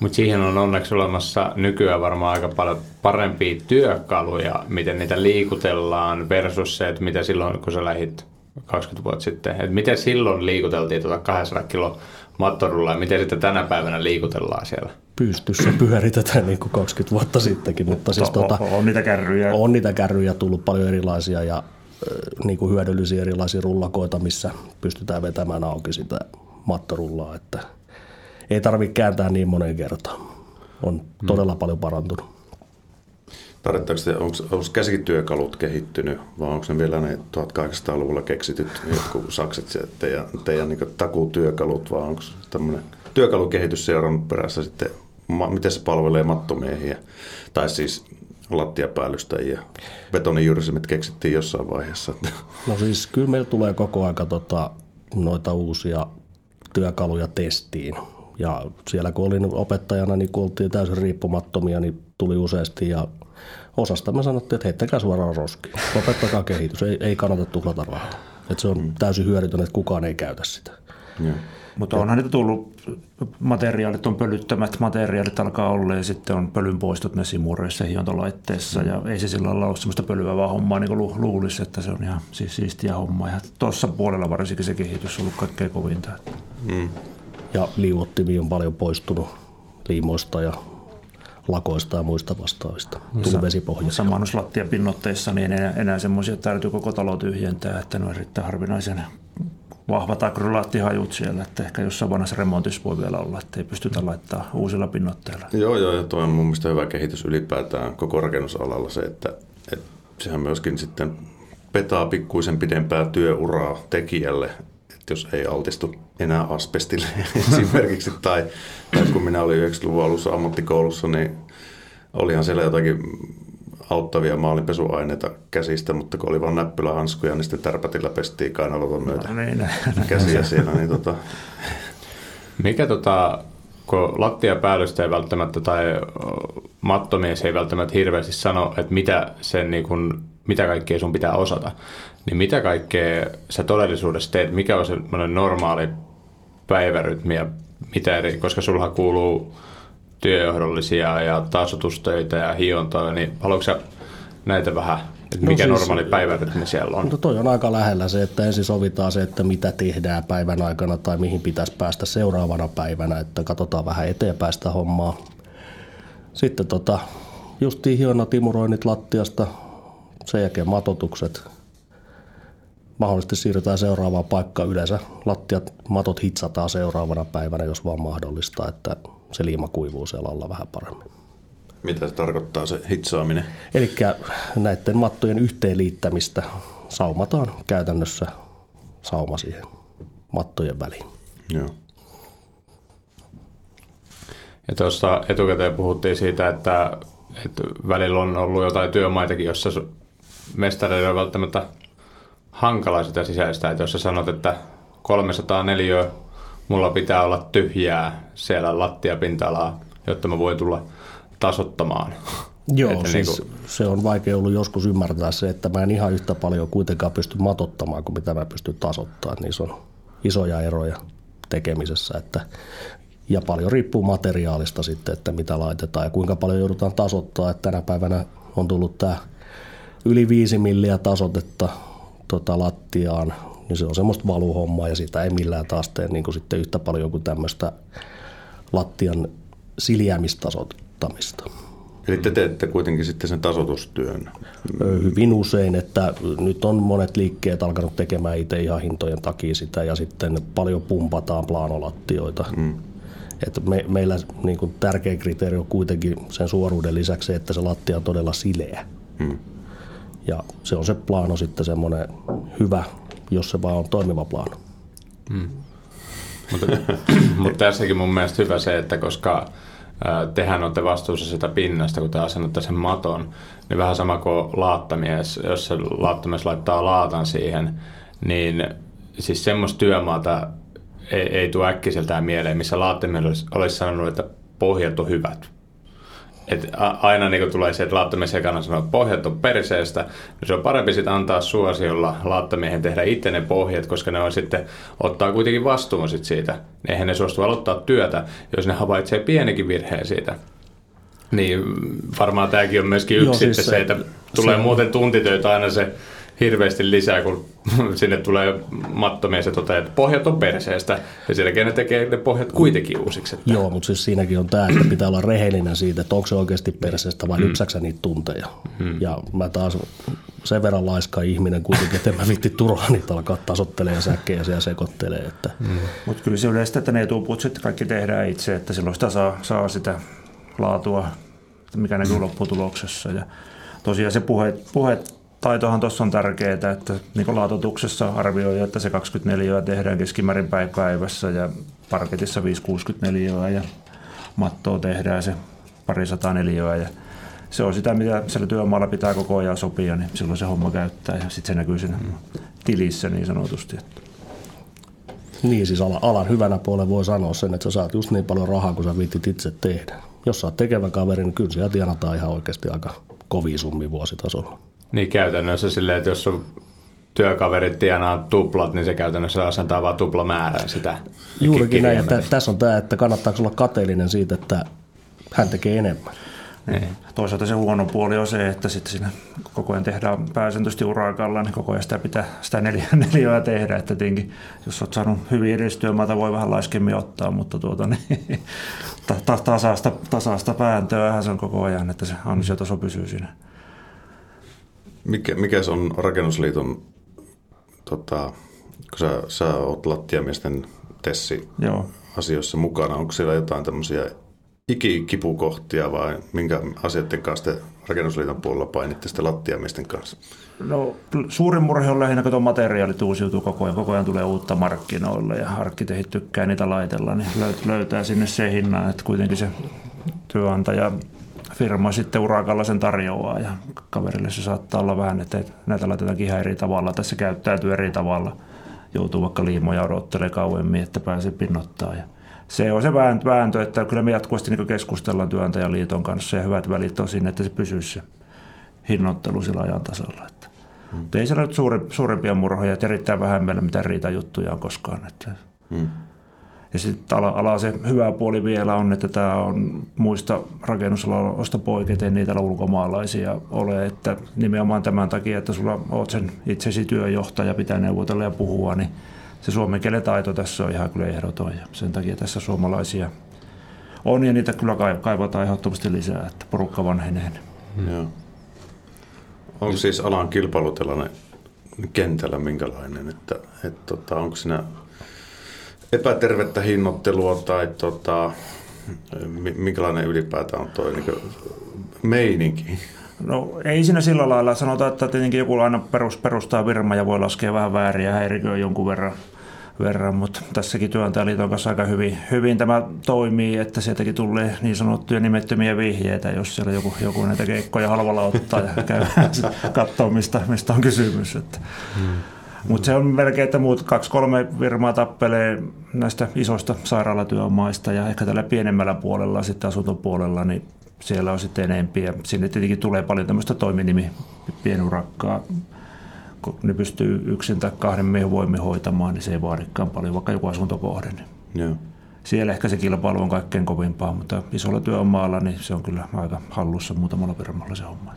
Mutta siihen on onneksi olemassa nykyään varmaan aika paljon parempia työkaluja, miten niitä liikutellaan versus se, että mitä silloin, kun sä lähit 20 vuotta sitten. että miten silloin liikuteltiin tuota 200 kilo mattorulla ja miten sitten tänä päivänä liikutellaan siellä? Pystyssä pyöritetään niin kuin 20 vuotta sittenkin, mutta siis tuota, on niitä kärryjä. On niitä kärryjä tullut paljon erilaisia ja niin kuin hyödyllisiä erilaisia rullakoita, missä pystytään vetämään auki sitä mattorullaa, että ei tarvitse kääntää niin monen kertaan. On hmm. todella paljon parantunut. Tarvittaako te, onko, onko käsityökalut kehittynyt vai onko ne vielä ne 1800-luvulla keksityt jotkut sakset teidän, teidän niin takutyökalut vai onko tämmöinen työkalukehitys seurannut perässä sitten, miten se palvelee mattomiehiä tai siis lattiapäällystäjiä. Betonijyrsimet keksittiin jossain vaiheessa. No siis kyllä meillä tulee koko aika tota, noita uusia työkaluja testiin. Ja siellä kun olin opettajana, niin kun oltiin täysin riippumattomia, niin tuli useasti ja osasta me sanottiin, että heittäkää suoraan roskiin. Lopettakaa kehitys, ei, ei kannata tuhlata rahaa. Että se on mm. täysin hyödytön, että kukaan ei käytä sitä. Ja. Mutta onhan niitä tullut, materiaalit on pölyttämät materiaalit alkaa olla ja sitten on pölyn poistot näissä mureissa hiontolaitteissa ja ei se sillä lailla ole sellaista pölyävää hommaa niin kuin luulisi, että se on ihan siis siistiä hommaa ja tuossa puolella varsinkin se kehitys on ollut kaikkein kovinta. Mm. Ja liuottimia on paljon poistunut liimoista ja lakoista ja muista vastaavista. Tuli vesipohjassa. Samannuslattia pinnotteissa niin enää, enää semmoisia, täytyy koko talo tyhjentää, että ne on erittäin harvinaisen vahvat akrylaattihajut siellä, että ehkä jossain vanhassa remontissa voi vielä olla, että ei pystytä laittamaan uusilla pinnotteilla. Joo, joo, ja tuo on mun mielestä hyvä kehitys ylipäätään koko rakennusalalla se, että, että sehän myöskin sitten petaa pikkuisen pidempää työuraa tekijälle, jos ei altistu enää asbestille esimerkiksi, tai, tai kun minä olin 90-luvun alussa ammattikoulussa, niin olihan siellä jotakin auttavia maalinpesuaineita käsistä, mutta kun oli vain näppylähanskuja, niin sitten tärpätillä pestiin kainaloton myötä no, niin, käsiä siellä. Niin tota... Mikä tota, kun lattiapäällöstä ei välttämättä tai mattomies ei välttämättä hirveästi sano, että mitä, sen niin kun, mitä kaikkea sun pitää osata, niin mitä kaikkea sä todellisuudessa teet, mikä on semmoinen normaali päivärytmi ja mitä eri, koska sulla kuuluu työjohdollisia ja tasotustöitä ja hiontoja, niin haluatko sä näitä vähän, että mikä no siis, normaali päivärytmi siellä on? No toi on aika lähellä se, että ensin sovitaan se, että mitä tehdään päivän aikana tai mihin pitäisi päästä seuraavana päivänä, että katsotaan vähän eteenpäin sitä hommaa. Sitten tota, justiin hionnat, imuroinnit lattiasta, sen jälkeen matotukset, mahdollisesti siirrytään seuraavaan paikkaan. Yleensä lattiat, matot hitsataan seuraavana päivänä, jos vaan mahdollista, että se liima kuivuu siellä alla vähän paremmin. Mitä se tarkoittaa se hitsaaminen? Eli näiden mattojen yhteenliittämistä saumataan käytännössä sauma siihen mattojen väliin. Joo. Ja tuossa etukäteen puhuttiin siitä, että, että välillä on ollut jotain työmaitakin, jossa mestareiden on välttämättä hankala sitä sisäistä, että jos sä sanot, että 304 mulla pitää olla tyhjää siellä lattiapinta-alaa, jotta mä voin tulla tasottamaan. Joo, Että siis niinku- se on vaikea ollut joskus ymmärtää se, että mä en ihan yhtä paljon kuitenkaan pysty matottamaan kuin mitä mä pystyn tasoittamaan. Niissä on isoja eroja tekemisessä, että ja paljon riippuu materiaalista sitten, että mitä laitetaan ja kuinka paljon joudutaan tasoittaa. Että tänä päivänä on tullut tämä yli 5 milliä tasotetta tota, lattiaan, niin se on semmoista valuhommaa ja sitä ei millään taas tee niin kuin sitten yhtä paljon kuin tämmöistä lattian siljäämistasottamista. Eli te teette kuitenkin sitten sen tasotustyön. Hyvin usein, että nyt on monet liikkeet alkanut tekemään itse ihan hintojen takia sitä ja sitten paljon pumpataan plaanolattioita. Mm. Et me, meillä niin kuin tärkeä kriteeri on kuitenkin sen suoruuden lisäksi se, että se lattia on todella sileä. Mm. Ja se on se plaano sitten semmoinen hyvä, jos se vaan on toimiva plaano. Mutta, mutta tässäkin mun mielestä hyvä se, että koska tehän olette vastuussa sitä pinnasta, kun te asennatte sen maton, niin vähän sama kuin laattamies, jos se laattamies laittaa laatan siihen, niin siis semmoista työmaata ei, ei tule äkkiseltään mieleen, missä laattaminen olisi, olisi sanonut, että pohjat on hyvät. Et aina niin tulee se, että laattomies ekana sanoo, että pohjat on perseestä, niin se on parempi sitten antaa suosiolla laattamiehen tehdä itse ne pohjat, koska ne on sitten, ottaa kuitenkin vastuun sit siitä. Eihän ne suostu aloittaa työtä, jos ne havaitsee pienikin virheen siitä. Niin varmaan tämäkin on myöskin yksi Joo, siis se, se- että tulee se- muuten tuntitöitä aina se hirveästi lisää, kun sinne tulee mattomies ja toteaa, että pohjat on perseestä. Ja sen jälkeen ne tekee ne pohjat kuitenkin uusiksi. Että Joo, mutta siis siinäkin on tämä, että pitää olla rehellinen siitä, että onko se oikeasti perseestä vai lypsäksä niitä tunteja. Ja mä taas sen verran laiska ihminen kuitenkin, että en mä vitti turhaan niitä alkaa tasottelee ja säkkejä ja sekoittelee. Että Mutta kyllä se yleistä, että ne etuput sitten kaikki tehdään itse, että silloin sitä saa, saa sitä laatua, mikä näkyy lopputuloksessa. Ja tosiaan se puhe, puhetaitohan tuossa on tärkeää, että niin laatotuksessa arvioi, että se 24 tehdään keskimäärin päivässä ja parketissa 564 ja mattoa tehdään se parisataa neliöä ja se on sitä, mitä siellä työmaalla pitää koko ajan sopia, niin silloin se homma käyttää ja sitten se näkyy siinä tilissä niin sanotusti. Että niin siis alan, alan hyvänä puolella voi sanoa sen, että sä saat just niin paljon rahaa, kun sä viitit itse tehdä. Jos sä oot tekevä kaveri, niin kyllä siellä tienataan ihan oikeasti aika kovia summi vuositasolla. Niin käytännössä silleen, että jos sun työkaverit tienaa tuplat, niin se käytännössä asentaa vaan tuplamäärää sitä. Juurikin näin, että tässä on tämä, että kannattaako olla kateellinen siitä, että hän tekee enemmän. Niin. Toisaalta se huono puoli on se, että sitten siinä koko ajan tehdään pääsääntöisesti urakalla, niin koko ajan sitä pitää sitä neljä, neljää tehdä. Että tietenkin, jos olet saanut hyvin edistyömaata, voi vähän laiskemmin ottaa, mutta tuota, niin, ta, ta, tasaista, tasaista pääntöä se on koko ajan, että se ansiotaso pysyy siinä. Mikä, mikä se on Rakennusliiton, tota, kun sä, sä oot lattiamiesten tessi Joo. asioissa mukana, onko siellä jotain tämmöisiä ikikipukohtia vai minkä asioiden kanssa te Rakennusliiton puolella painitte sitten lattiamiesten kanssa? No, suurin murhe on lähinnä, kun tuo materiaalit uusiutuu koko ajan. Koko ajan tulee uutta markkinoille ja arkkitehit tykkää niitä laitella, niin löy- löytää sinne se hinnan, että kuitenkin se työnantaja firma sitten urakalla sen tarjoaa ja kaverille se saattaa olla vähän, että näitä laitetaankin ihan eri tavalla, tässä käyttäytyy eri tavalla. Joutuu vaikka liimoja odottelee kauemmin, että pääsee pinnottaa. Ja se on se vääntö, että kyllä me jatkuvasti niin keskustellaan työnantajaliiton kanssa ja hyvät välit on sinne, että se pysyisi se hinnoittelu sillä ajan tasalla. Että. Hmm. Ei siellä nyt suuri, suurempia murhoja, että erittäin vähän meillä mitään riitajuttuja on koskaan. Että. Hmm. Ja sitten ala, ala, se hyvä puoli vielä on, että tämä on muista rakennusaloista poiketen niitä ulkomaalaisia ole, että nimenomaan tämän takia, että sulla oot sen itsesi työjohtaja, pitää neuvotella ja puhua, niin se suomen kielen taito tässä on ihan kyllä ehdoton ja sen takia tässä suomalaisia on ja niitä kyllä kai- kaivataan ehdottomasti lisää, että porukka vanhenee. Joo. Onko siis alan kilpailutilanne kentällä minkälainen, että, että tota, onko siinä epätervettä hinnoittelua tai tota, mi- minkälainen ylipäätään on tuo niin meininki? No ei siinä sillä lailla. Sanotaan, että tietenkin joku aina perus, perustaa firma ja voi laskea vähän väärin ja häiriköä jonkun verran, verran mutta tässäkin työnantajaliiton kanssa aika hyvin, hyvin tämä toimii, että sieltäkin tulee niin sanottuja nimettömiä vihjeitä, jos siellä joku, joku näitä keikkoja halvalla ottaa ja käy katsoa, mistä, mistä on kysymys. Että. Hmm. Mutta se on melkein, että muut kaksi-kolme firmaa tappelee näistä isoista sairaalatyömaista ja ehkä tällä pienemmällä puolella, sitten asuntopuolella, niin siellä on sitten enempi. Ja sinne tietenkin tulee paljon tämmöistä toiminimi pienurakkaa. Kun ne pystyy yksin tai kahden miehen voimin hoitamaan, niin se ei vaadikaan paljon, vaikka joku asuntokohde. Niin Joo. siellä ehkä se kilpailu on kaikkein kovimpaa, mutta isolla työmaalla niin se on kyllä aika hallussa muutamalla firmalla se homma.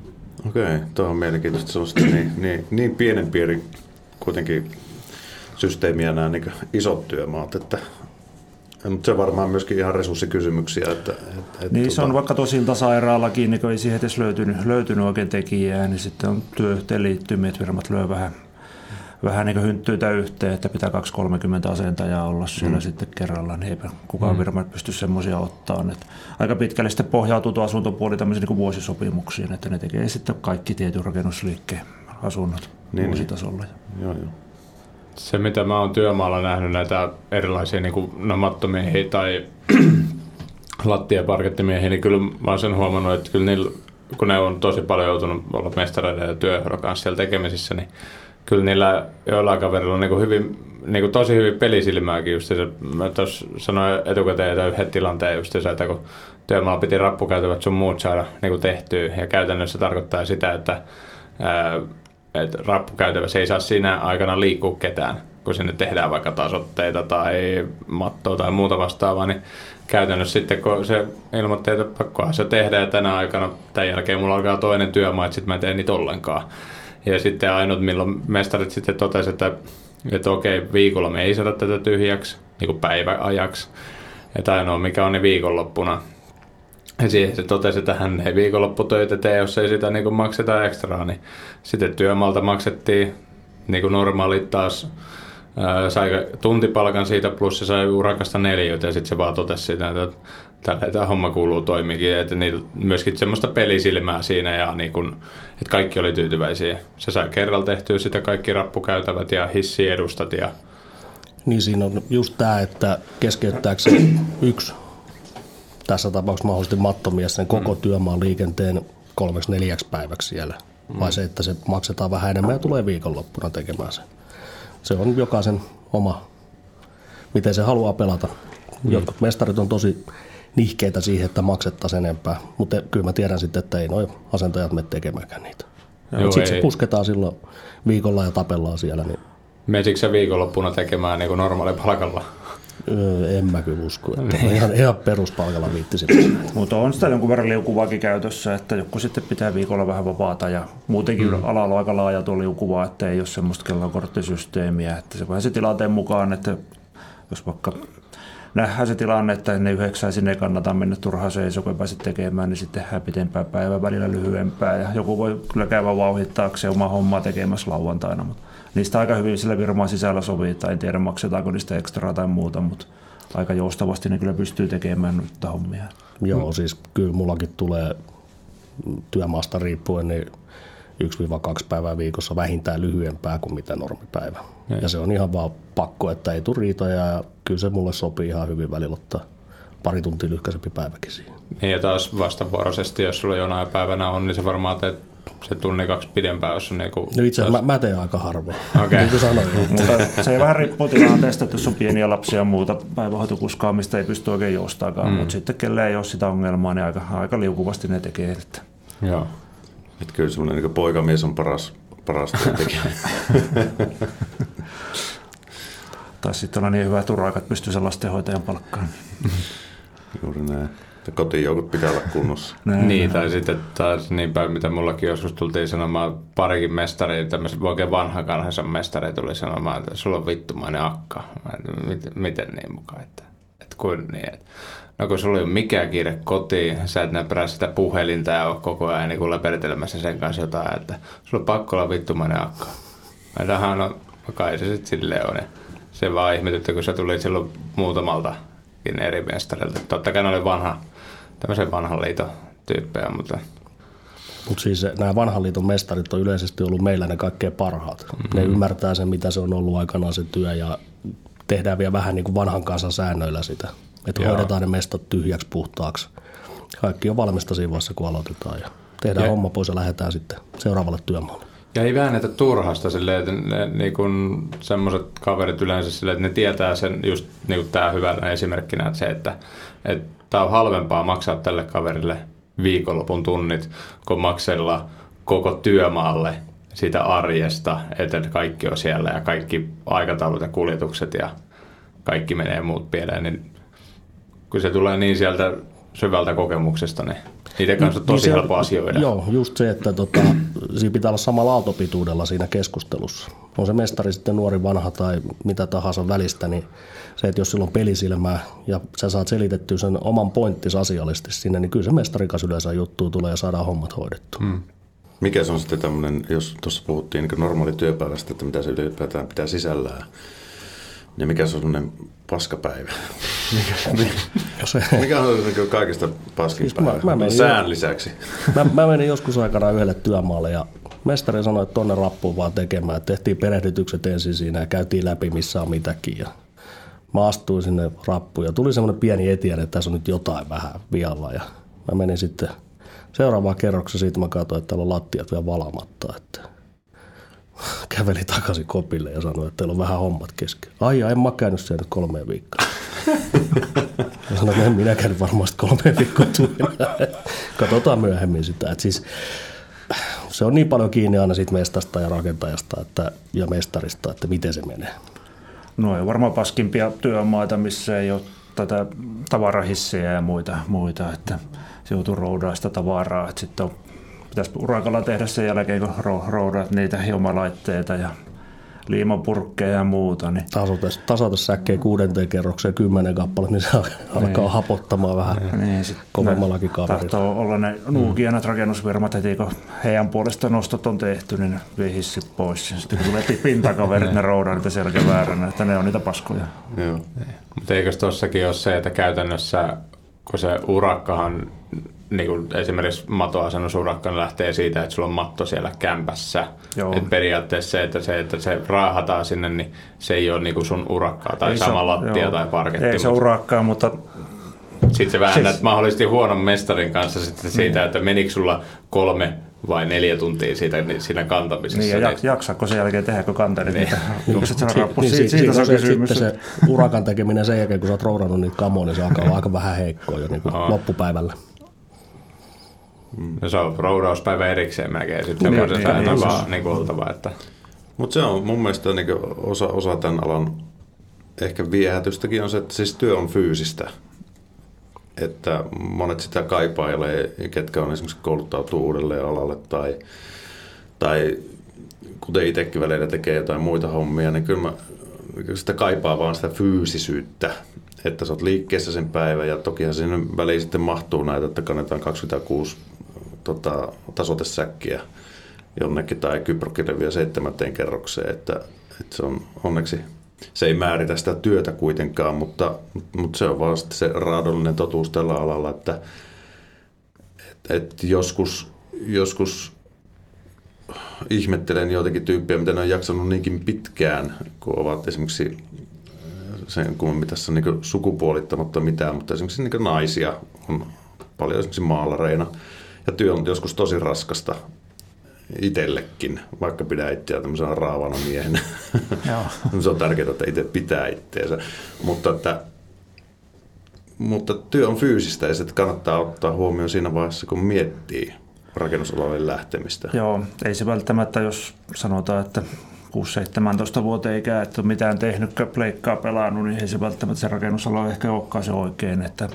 Okei, tuo on mielenkiintoista. Se on niin, niin, niin pienen pieni kuitenkin systeemiä nämä niin isot työmaat, että mutta se varmaan myöskin ihan resurssikysymyksiä. Että, että, Niin se on vaikka tosilta sairaallakin, niin ei siihen edes löytynyt, löytynyt oikein tekijää, niin sitten on työyhteen liittymiä, että firmat lyö vähän, vähän niin hynttyitä yhteen, että pitää 2-30 asentajaa olla siellä mm. sitten kerralla, niin eipä kukaan mm. firma pysty semmoisia ottaa. Että aika pitkälle sitten pohjautuu tuo asuntopuoli tämmöisiin niin vuosisopimuksiin, että ne tekee sitten kaikki tietyn rakennusliikkeen asunnot niin, vuositasolla. Niin. Joo, joo. Se, mitä mä oon työmaalla nähnyt näitä erilaisia niin kuin namattomiehiä tai lattiaparkettimiehiä, niin kyllä mä oon sen huomannut, että kyllä niillä, kun ne on tosi paljon joutunut olla mestareiden ja työhön kanssa siellä tekemisissä, niin kyllä niillä joillain kaverilla on niin kuin hyvin, niin kuin tosi hyvin pelisilmääkin just se, mä tuossa sanoin etukäteen, että yhden tilanteen just se, että kun työmaalla piti rappukäytävät sun muut saada niin kuin tehtyä ja käytännössä tarkoittaa sitä, että ää, että rappukäytävässä ei saa siinä aikana liikkua ketään, kun sinne tehdään vaikka tasotteita tai mattoa tai muuta vastaavaa, niin käytännössä sitten kun se ilmoitti, että pakkohan se tehdä ja tänä aikana, tämän jälkeen mulla alkaa toinen työmaa, että sitten mä en tee niitä ollenkaan. Ja sitten ainut, milloin mestarit sitten totesi, että, että okei, viikolla me ei saada tätä tyhjäksi, niin kuin päiväajaksi. Että ainoa mikä on niin viikonloppuna. Ja siihen se totesi, että hän ei viikonlopputöitä tee, jos ei sitä niin makseta ekstraa. Niin sitten työmaalta maksettiin niin kuin normaalit taas sai tuntipalkan siitä plus se sai urakasta neljöitä ja sitten se vaan totesi sitä, että tällä tämä homma kuuluu toimikin, että niillä myöskin semmoista pelisilmää siinä ja niin kun, että kaikki oli tyytyväisiä. Se sai kerralla tehtyä sitä kaikki rappukäytävät ja hissiedustat ja Niin siinä on just tämä, että keskeyttääkö yksi, tässä tapauksessa mahdollisesti mattomies, sen koko työmaan liikenteen kolmeksi neljäksi päiväksi siellä. Vai se, että se maksetaan vähän enemmän ja tulee viikonloppuna tekemään sen. Se on jokaisen oma, miten se haluaa pelata. Jotkut mestarit on tosi nihkeitä siihen, että maksettaisiin enempää, mutta kyllä mä tiedän sitten, että ei noin asentajat mene tekemäänkään niitä. Sitten se pusketaan silloin viikolla ja tapellaan siellä, niin Menisikö se viikonloppuna tekemään niin kuin normaali palkalla? Öö, en mä kyllä usko. Että ihan, ihan peruspalkalla viittisin. Mutta on sitä jonkun verran liukuvaakin käytössä, että joku sitten pitää viikolla vähän vapaata ja muutenkin mm. alalla on aika laaja tuo liukuva, että ei ole semmoista kellokorttisysteemiä, että se vähän se tilanteen mukaan, että jos vaikka nähdään se tilanne, että ne yhdeksän sinne ei kannata mennä turhaan seisoo, kun pääset tekemään, niin sitten tehdään pitempää päivää välillä lyhyempää ja joku voi kyllä käydä vauhittaakseen omaa hommaa tekemässä lauantaina, mutta niistä aika hyvin sillä firman sisällä sovitaan, en tiedä maksetaanko niistä ekstraa tai muuta, mutta aika joustavasti ne kyllä pystyy tekemään noita hommia. Joo, siis kyllä mullakin tulee työmaasta riippuen niin 1-2 päivää viikossa vähintään lyhyempää kuin mitä normipäivä. Ja, ja se on ihan vaan pakko, että ei tule riitoja ja kyllä se mulle sopii ihan hyvin välillä ottaa pari tuntia lyhkäisempi päiväkin siihen. Niin ja taas vastavuoroisesti, jos sulla jonain päivänä on, niin se varmaan teet se tunni kaksi pidempään, jos on niinku... No itse asiassa mä, mä teen aika harvoin. Okei. Niin kuin sanoin. Mutta se vähän riippuu tilanteesta, että jos on pieniä lapsia ja muuta päivähoitokuskaamista ei pysty oikein joustaakaan, mm. mutta sitten kelle ei ole sitä ongelmaa, niin aika, aika liukuvasti ne tekee. Että. Joo. Että kyllä semmoinen niin poikamies on paras, paras työntekijä. Tai sitten on niin hyvä turvaika, että pystyy sen lastenhoitajan palkkaan. Juuri näin. Että kotijoukot pitää olla kunnossa. Näin. Niin, tai sitten taas niin päin, mitä mullakin joskus tultiin sanomaan, parikin mestari, tämmöiset oikein vanha kanhansa mestari tuli sanomaan, että sulla on vittumainen akka. Miten, miten niin mukaan, että, että kuin niin, että No kun sulla ei ole mikään kiire kotiin, sä et näpärää sitä puhelinta ja ole koko ajan niin lepertelemässä sen kanssa jotain, että sulla on pakko olla vittumainen akka. Mä tähän no, kai se sitten silleen on. Ja se vaan ihmetytti, kun se tuli silloin muutamaltakin eri mestarilta. Totta kai ne oli vanha, tämmöisen vanhan liiton tyyppejä, mutta Mutta siis nämä vanhan liiton mestarit on yleisesti ollut meillä ne kaikkein parhaat. Mm-hmm. Ne ymmärtää sen, mitä se on ollut aikanaan se työ ja tehdään vielä vähän niin kuin vanhan kansan säännöillä sitä. Että hoidetaan ne mestat tyhjäksi puhtaaksi. Kaikki on valmista siinä vaiheessa, kun aloitetaan ja tehdään Ja- homma pois ja lähdetään sitten seuraavalle työmaalle. Ja ei väännetä turhasta silleen, että ne, niin kun semmoiset kaverit yleensä silleen, että ne tietää sen just niin kuin tämä hyvänä esimerkkinä, että se, että, että tämä on halvempaa maksaa tälle kaverille viikonlopun tunnit Komaksella koko työmaalle siitä arjesta, että kaikki on siellä ja kaikki aikataulut ja kuljetukset ja kaikki menee muut pieleen, niin kun se tulee niin sieltä syvältä kokemuksesta, niin niiden kanssa on tosi Niin helppo asioida. Joo, just se, että tota, siinä pitää olla samalla aaltopituudella siinä keskustelussa. On se mestari sitten nuori, vanha tai mitä tahansa välistä, niin se, että jos sillä on pelisilmää ja sä saat selitettyä sen oman pointtis asiallisesti sinne, niin kyllä se mestarin kanssa yleensä juttuu tulee ja saadaan hommat hoidettua. Hmm. Mikä se on sitten tämmöinen, jos tuossa puhuttiin niin normaali työpäivästä, että mitä se ylipäätään pitää sisällään, niin mikä se on semmoinen paskapäivä? Mikä, se, mikä on niin kaikista paskin Siis mä- päivä? mä menin Sään lisäksi. mä, mä menin joskus aikana yhdelle työmaalle ja mestari sanoi, että tonne rappuun vaan tekemään. Tehtiin perehdytykset ensin siinä ja käytiin läpi missä on mitäkin. Ja mä astuin sinne rappuun ja tuli semmoinen pieni etienne, että tässä on nyt jotain vähän vialla. Ja mä menin sitten seuraavaan kerrokseen siitä mä katsoin, että täällä on lattiat vielä valamatta. Että käveli takaisin kopille ja sanoi, että teillä on vähän hommat kesken. Ai en mä käynyt siellä nyt kolmeen viikkoon. Ja sanoin, että en minäkään nyt varmaan kolme viikkoa. Katsotaan myöhemmin sitä. Että siis, se on niin paljon kiinni aina siitä mestasta ja rakentajasta että, ja mestarista, että miten se menee. No on varmaan paskimpia työmaita, missä ei ole tätä tavarahissejä ja muita, muita että se joutuu roudaa sitä tavaraa, että sitten on, pitäisi urakalla tehdä sen jälkeen, kun ro- roudaat niitä hiomalaitteita ja liimapurkkeja ja muuta, niin Tasata, tasata säkkejä kuudenteen kerrokseen kymmenen kappale, niin se alkaa hapottamaan vähän niin kovemmallakin kaverilla. Tahtoo olla ne nuukia mm. rakennusfirmat heti, kun heidän puolesta nostot on tehty, niin hissit pois. Ja sitten kun tulee pintakaverit, ne roudaa niitä selkävääränä, että ne on niitä paskoja. Joo. Mutta eikö tossakin ole se, että käytännössä, kun se urakkahan, niin kuin esimerkiksi matoasennusurakka niin lähtee siitä, että sulla on matto siellä kämpässä. Joo. Et periaatteessa se että, se, että se raahataan sinne, niin se ei ole niin kuin sun urakkaa tai Ei se sama ole- lattia joo. tai parketti. Ei se urakkaa, mutta Sitten se väännät Siis- mahdollisesti huonon mestarin kanssa sitten siitä, että menikö sulla kolme vai neljä tuntia siitä, niin siinä kantamisessa. niin, ja jak- jaksaako sen jälkeen tehdä, kun kantelit niitä juokset sen rappuun. Niin, Siitä, si- siitä se on se, kysymys. Sitten se urakan tekeminen sen jälkeen, kun sä oot roudannut niitä kamoja, niin se alkaa olla aika vähän heikkoa jo niin kuin loppupäivällä. No se on roudauspäivä erikseen melkein. Sitten Niin, semmoisesta niin, niin, niin, vaan niin oltava, että Mutta se on mun mielestä niin osa, osa tämän alan ehkä viehätystäkin on se, että siis työ on fyysistä. Että monet sitä kaipailee, ketkä on esimerkiksi kouluttautuu uudelleen alalle tai, tai kuten itsekin välillä tekee jotain muita hommia, niin kyllä mä sitä kaipaa vaan sitä fyysisyyttä, että sä oot liikkeessä sen päivän ja tokihan sinne väliin sitten mahtuu näitä, että kannetaan 26 tota, tasotesäkkiä jonnekin tai kyprokille vielä seitsemänteen kerrokseen, että, että se on onneksi se ei määritä sitä työtä kuitenkaan, mutta, mutta se on vaan se raadollinen totuus tällä alalla, että, että, että joskus, joskus ihmettelen joitakin tyyppejä, mitä ne on jaksanut niinkin pitkään, kun ovat esimerkiksi sen kummemmin tässä niin sukupuolittamatta mitään, mutta esimerkiksi niin naisia on paljon esimerkiksi maalareina. Ja työ on joskus tosi raskasta itsellekin, vaikka pidä itseä tämmöisenä raavana miehenä. Se on tärkeää, että itse pitää itteensä. Mutta, että, mutta työ on fyysistä ja se kannattaa ottaa huomioon siinä vaiheessa, kun miettii rakennusalalle lähtemistä. Joo, ei se välttämättä, jos sanotaan, että 6-17 vuoteen ikää, että ole mitään tehnyt, pleikkaa pelannut, niin ei se välttämättä se rakennusala ehkä olekaan se oikein, että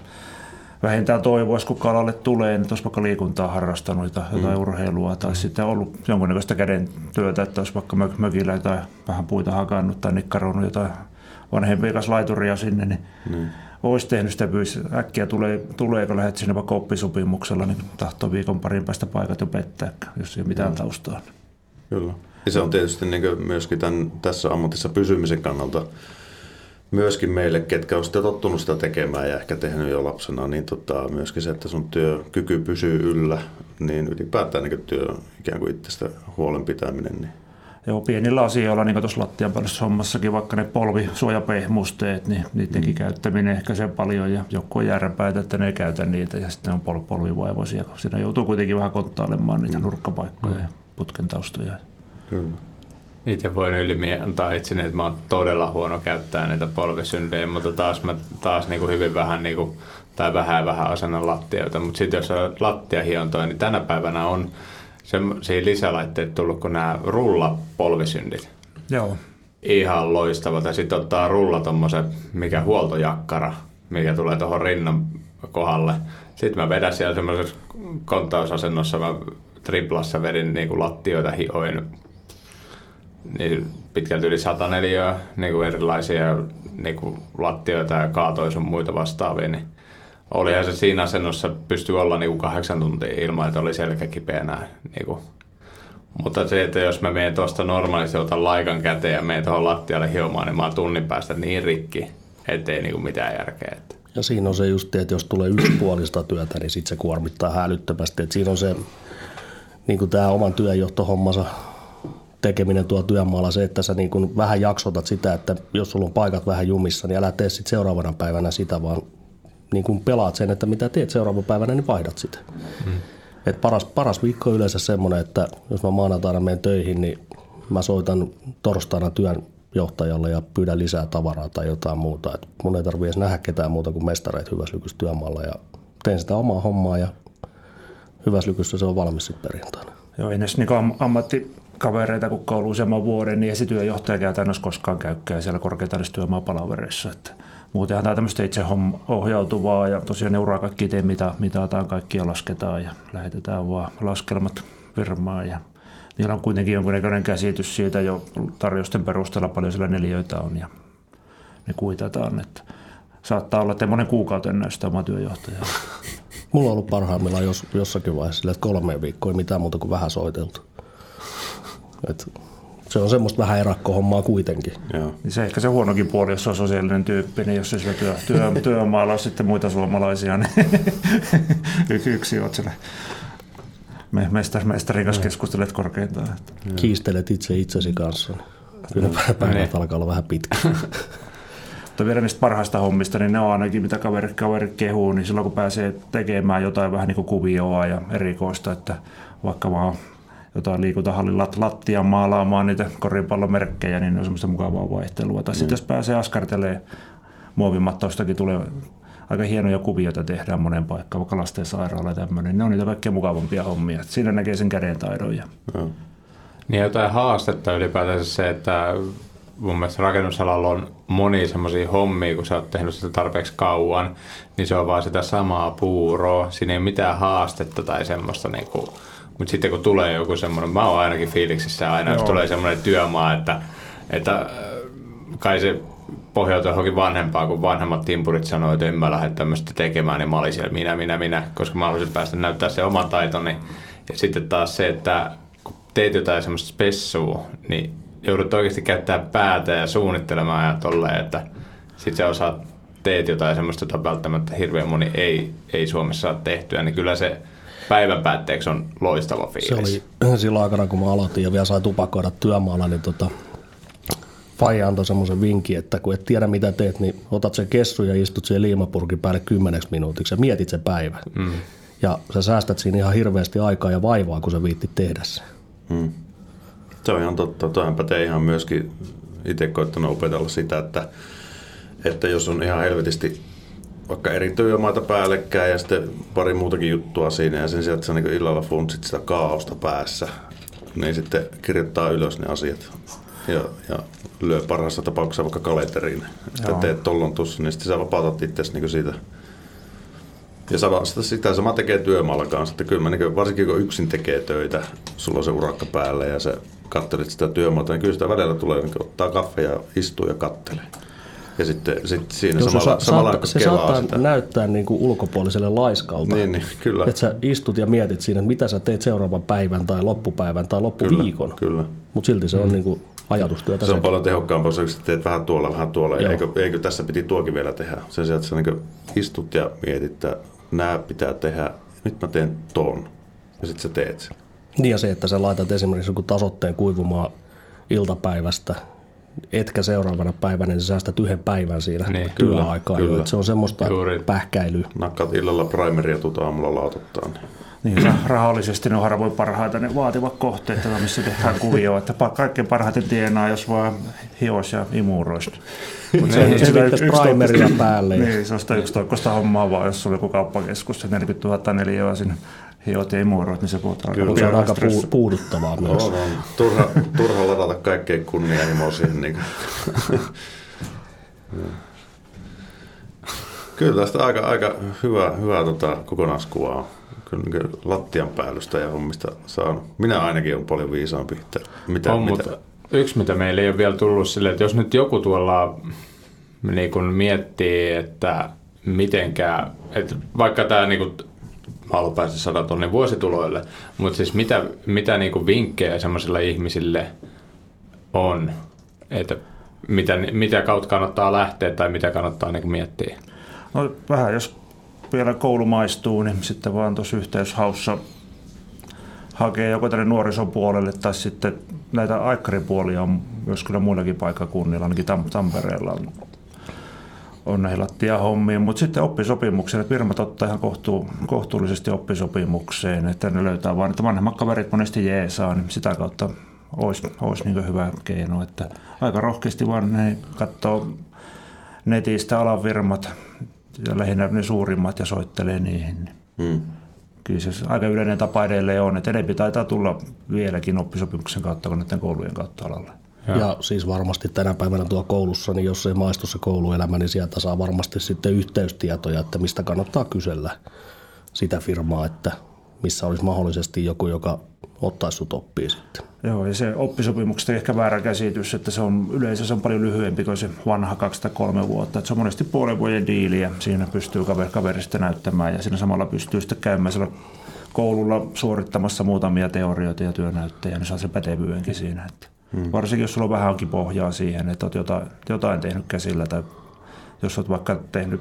vähintään toivoisi, kun kalalle tulee, niin olisi vaikka liikuntaa harrastanut jotain, jotain mm. urheilua tai sitten ollut jonkunnäköistä käden työtä, että olisi vaikka mö- mökillä tai vähän puita hakannut tai nikkaroinut jotain vanhempia kanssa laituria sinne, niin mm. olisi tehnyt sitä pyys. Äkkiä tulee, tulee, kun lähdet sinne vaikka oppisopimuksella, niin tahtoo viikon parin päästä paikat jo pettää, jos ei ole mitään taustaa. Kyllä. Ja se on tietysti niin myöskin tämän, tässä ammatissa pysymisen kannalta myöskin meille, ketkä on sitä tottunut sitä tekemään ja ehkä tehnyt jo lapsena, niin tota, myöskin se, että sun työkyky pysyy yllä, niin ylipäätään niin työ ikään kuin itsestä huolen pitäminen. Niin. Joo, pienillä asioilla, niin kuin tuossa lattian hommassakin, vaikka ne polvisuojapehmusteet, niin niidenkin käyttäminen ehkä se paljon, ja joku on järpäitä, että ne ei käytä niitä, ja sitten on pol- polvivaivoisia, kun siinä joutuu kuitenkin vähän konttailemaan niitä nurkkapaikkoja ja putken taustoja. Kyllä. Itse voin ylimiä antaa itseni, että mä oon todella huono käyttää niitä polvisyndejä, mutta taas mä taas niin kuin hyvin vähän niin kuin tai vähän vähän asennan lattioita. Mutta sitten jos on lattiahiontoja, niin tänä päivänä on semmoisia lisälaitteita tullut kuin nämä rullapolvisyndit. Joo. Ihan loistava. Tai sitten ottaa rulla tommosen, mikä huoltojakkara, mikä tulee tuohon rinnan kohdalle. Sitten mä vedän siellä semmoisessa konttausasennossa, mä triplassa vedin niinku lattioita hioin niin pitkälti yli 104 niin kuin erilaisia niin kuin lattioita ja kaatoja sun muita vastaavia, niin olihan se siinä asennossa pysty olla niin kuin kahdeksan tuntia ilman, että oli selkä kipeänä. Niin kuin. Mutta se, että jos mä menen tuosta normaalisti, otan laikan käteen ja menen tuohon lattialle hiomaan, niin mä oon tunnin päästä niin rikki, ettei niin kuin mitään järkeä. Että. Ja siinä on se just, että jos tulee yksipuolista työtä, niin sitten se kuormittaa hälyttömästi. Että siinä on se, niin kuin tämä oman työnjohtohommansa tekeminen tuo työmaalla se, että sä niin kuin vähän jaksotat sitä, että jos sulla on paikat vähän jumissa, niin älä tee sitten seuraavana päivänä sitä, vaan niin kuin pelaat sen, että mitä teet seuraavana päivänä, niin vaihdat sitä. Mm. Et paras, paras viikko on yleensä semmoinen, että jos mä maanantaina menen töihin, niin mä soitan torstaina työn johtajalle ja pyydän lisää tavaraa tai jotain muuta. Et mun ei tarvitse edes nähdä ketään muuta kuin mestareita hyväslykyssä työmaalla ja teen sitä omaa hommaa ja hyväslykyssä se on valmis sitten perjantaina. Joo, ei näissä niin ammattikavereita, kun on useamman vuoden, niin esityöjohtaja käytännössä koskaan käykkää siellä korkeataisessa työmaapalaverissa. Että muutenhan tämä tämmöistä itse ohjautuvaa ja tosiaan neuraa kaikki itse, mitä mitataan, kaikkia lasketaan ja lähetetään vaan laskelmat firmaan ja niillä on kuitenkin jonkunnäköinen käsitys siitä jo tarjousten perusteella paljon siellä neliöitä on ja ne kuitataan, että saattaa olla, että monen kuukauden näistä oma työjohtaja. Mulla on ollut parhaimmillaan jos, jossakin vaiheessa sille, että kolme viikkoa ei mitään muuta kuin vähän soiteltu. Et se on semmoista vähän erakkohommaa kuitenkin. Joo. Niin se ehkä se huonokin puoli, jos on sosiaalinen tyyppi, niin jos se sillä työ, työ, työmaalla on sitten muita suomalaisia, niin yksi oot siellä mestar, mestarin kanssa keskustelet korkeintaan. Kiistelet itse itsesi kanssa. Kyllä päivät niin. alkaa olla vähän pitkä. Mutta vielä niistä parhaista hommista, niin ne on ainakin, mitä kaverit, kaverit kehuu, niin silloin kun pääsee tekemään jotain vähän niin kuin kuvioa ja erikoista, että vaikka vaan jotain liikuntahallin lat, lattian maalaamaan niitä koripallomerkkejä, niin ne on semmoista mukavaa vaihtelua. Tai mm. sitten jos pääsee askartelee muovimattaustakin tulee aika hienoja kuvioita tehdään monen paikkaan, vaikka lasten sairaala ja tämmöinen. Ne on niitä kaikkein mukavampia hommia. Siinä näkee sen käden taidon. Ja... Mm. Niin jotain haastetta ylipäätään se, että mun mielestä rakennusalalla on moni semmoisia hommia, kun sä oot tehnyt sitä tarpeeksi kauan, niin se on vaan sitä samaa puuroa. Siinä ei mitään haastetta tai semmoista niinku, mutta sitten kun tulee joku semmoinen, mä oon ainakin fiiliksissä aina, Joo. jos tulee semmoinen työmaa, että, että äh, kai se pohjautuu johonkin vanhempaa, kun vanhemmat timpurit sanoivat, että en mä lähde tämmöistä tekemään, niin mä olin siellä minä, minä, minä, koska mä haluaisin päästä näyttää se oman taitoni. Ja sitten taas se, että kun teet jotain semmoista spessua, niin joudut oikeasti käyttää päätä ja suunnittelemaan ja tolleen, että sit sä osaat teet jotain semmoista, jota välttämättä hirveän moni ei, ei Suomessa saa tehtyä, niin kyllä se päivän päätteeksi on loistava fiilis. Se oli silloin aikana, kun mä aloitin ja vielä sai tupakoida työmaalla, niin tota, Faija antoi semmoisen vinkin, että kun et tiedä mitä teet, niin otat sen kessu ja istut siihen liimapurkin päälle kymmeneksi minuutiksi ja mietit sen päivän. Mm. Ja sä säästät siinä ihan hirveästi aikaa ja vaivaa, kun sä viittit tehdä sen. Mm. Se on ihan totta. Toihan pätee ihan myöskin itse koittanut opetella sitä, että, että jos on ihan helvetisti vaikka eri työmaita päällekkäin ja sitten pari muutakin juttua siinä ja sen sijaan, että sä niin illalla funtsit sitä kaaosta päässä, niin sitten kirjoittaa ylös ne asiat ja, ja lyö parhaassa tapauksessa vaikka kalenteriin, että Joo. teet tollon tuossa, niin sitten sä vapautat itsesi niin siitä ja sama, sitä, sitä sama tekee työmaalla kanssa, että kyllä mä niin varsinkin kun yksin tekee töitä, sulla on se urakka päällä ja se kattelet sitä työmaata, niin kyllä sitä välillä tulee, niin ottaa kaffe ja istuu ja kattelee. Ja sitten sit siinä Jos samalla, sa- samalla Se saattaa sitä. näyttää niin kuin ulkopuoliselle laiskalta. Niin, niin, kyllä. Että sä istut ja mietit siinä, että mitä sä teet seuraavan päivän tai loppupäivän tai loppuviikon. Kyllä, kyllä. Mutta silti se on mm. niin kuin ajatustyötä. Se on paljon tehokkaampaa, jos teet vähän tuolla, vähän tuolla. Ja eikö, eikö, tässä piti tuokin vielä tehdä? Sen sijaan, että sä niin istut ja mietit, että nämä pitää tehdä, nyt mä teen ton. Ja sitten sä teet sen. Niin ja se, että sä laitat esimerkiksi joku tasotteen kuivumaan iltapäivästä etkä seuraavana päivänä, niin säästät yhden päivän siinä Niin, työaikaa. kyllä, kyllä. Se on semmoista Juuri. pähkäilyä. Nakkaat illalla primeria tuut aamulla lautottaa. Niin. Niin, ra- rahallisesti ne on harvoin parhaita ne vaativat kohteet, missä tehdään kuvioa. Että kaikkein parhaiten tienaa, jos vaan hios ja imuroisi. Mutta Se viittasi primeria päälle. Niin, se on sitä yksitoikkoista hommaa vaan, jos sulla on joku kauppakeskus, se 40 000 neliöä sinne hiot ja imuroit, niin se puhutaan aika Mutta se on aika stressi. puu- puuduttavaa myös. On, on. Turha, turha ladata kaikkein kunnianhimoa siihen. Niin. Kyllä tästä aika, aika hyvä, hyvä tota, kokonaiskuvaa on. Kyllä niin lattian päällystä ja hommista saanut. Minä ainakin olen paljon viisaampi. Että mitä, on, mitä? mutta yksi, mitä meillä ei ole vielä tullut silleen, että jos nyt joku tuolla niin kun miettii, että mitenkään, että vaikka tämä niin kun, mä haluan päästä 100 tonnin vuosituloille, mutta siis mitä, mitä niin kun vinkkejä semmoisille ihmisille on, että mitä, mitä kautta kannattaa lähteä tai mitä kannattaa niin miettiä? No, vähän jos vielä koulu maistuu, niin sitten vaan tuossa yhteyshaussa hakee joko tänne nuorison puolelle tai sitten näitä aikkaripuolia on myös kyllä muillakin paikkakunnilla, ainakin Tam- Tampereella on, on näihin lattiahommiin, mutta sitten oppisopimukseen, että firmat ottaa ihan kohtuu, kohtuullisesti oppisopimukseen, että ne löytää vaan, että vanhemmat kaverit monesti jeesaa, niin sitä kautta olisi, olisi niin hyvä keino, että aika rohkeasti vaan ne katsoo netistä alan firmat ja lähinnä ne suurimmat ja soittelee niihin. Hmm. Kyllä se aika yleinen tapa edelleen on, että enempi taitaa tulla vieläkin oppisopimuksen kautta kuin näiden koulujen kautta alalle. Ja siis varmasti tänä päivänä tuo koulussa, niin jos ei maistu se kouluelämä, niin sieltä saa varmasti sitten yhteystietoja, että mistä kannattaa kysellä sitä firmaa, että missä olisi mahdollisesti joku, joka ottaisi sut oppia sitten. Joo, ja se oppisopimuksesta ehkä väärä käsitys, että se on yleensä se on paljon lyhyempi kuin se vanha kaksi tai kolme vuotta. Että se on monesti puolen vuoden diili ja siinä pystyy kaveri, kaverista näyttämään ja siinä samalla pystyy sitten käymään siellä koululla suorittamassa muutamia teorioita ja työnäyttöjä, niin saa se pätevyydenkin siinä. Että hmm. Varsinkin jos sulla on vähänkin pohjaa siihen, että olet jotain, jotain tehnyt käsillä tai jos olet vaikka tehnyt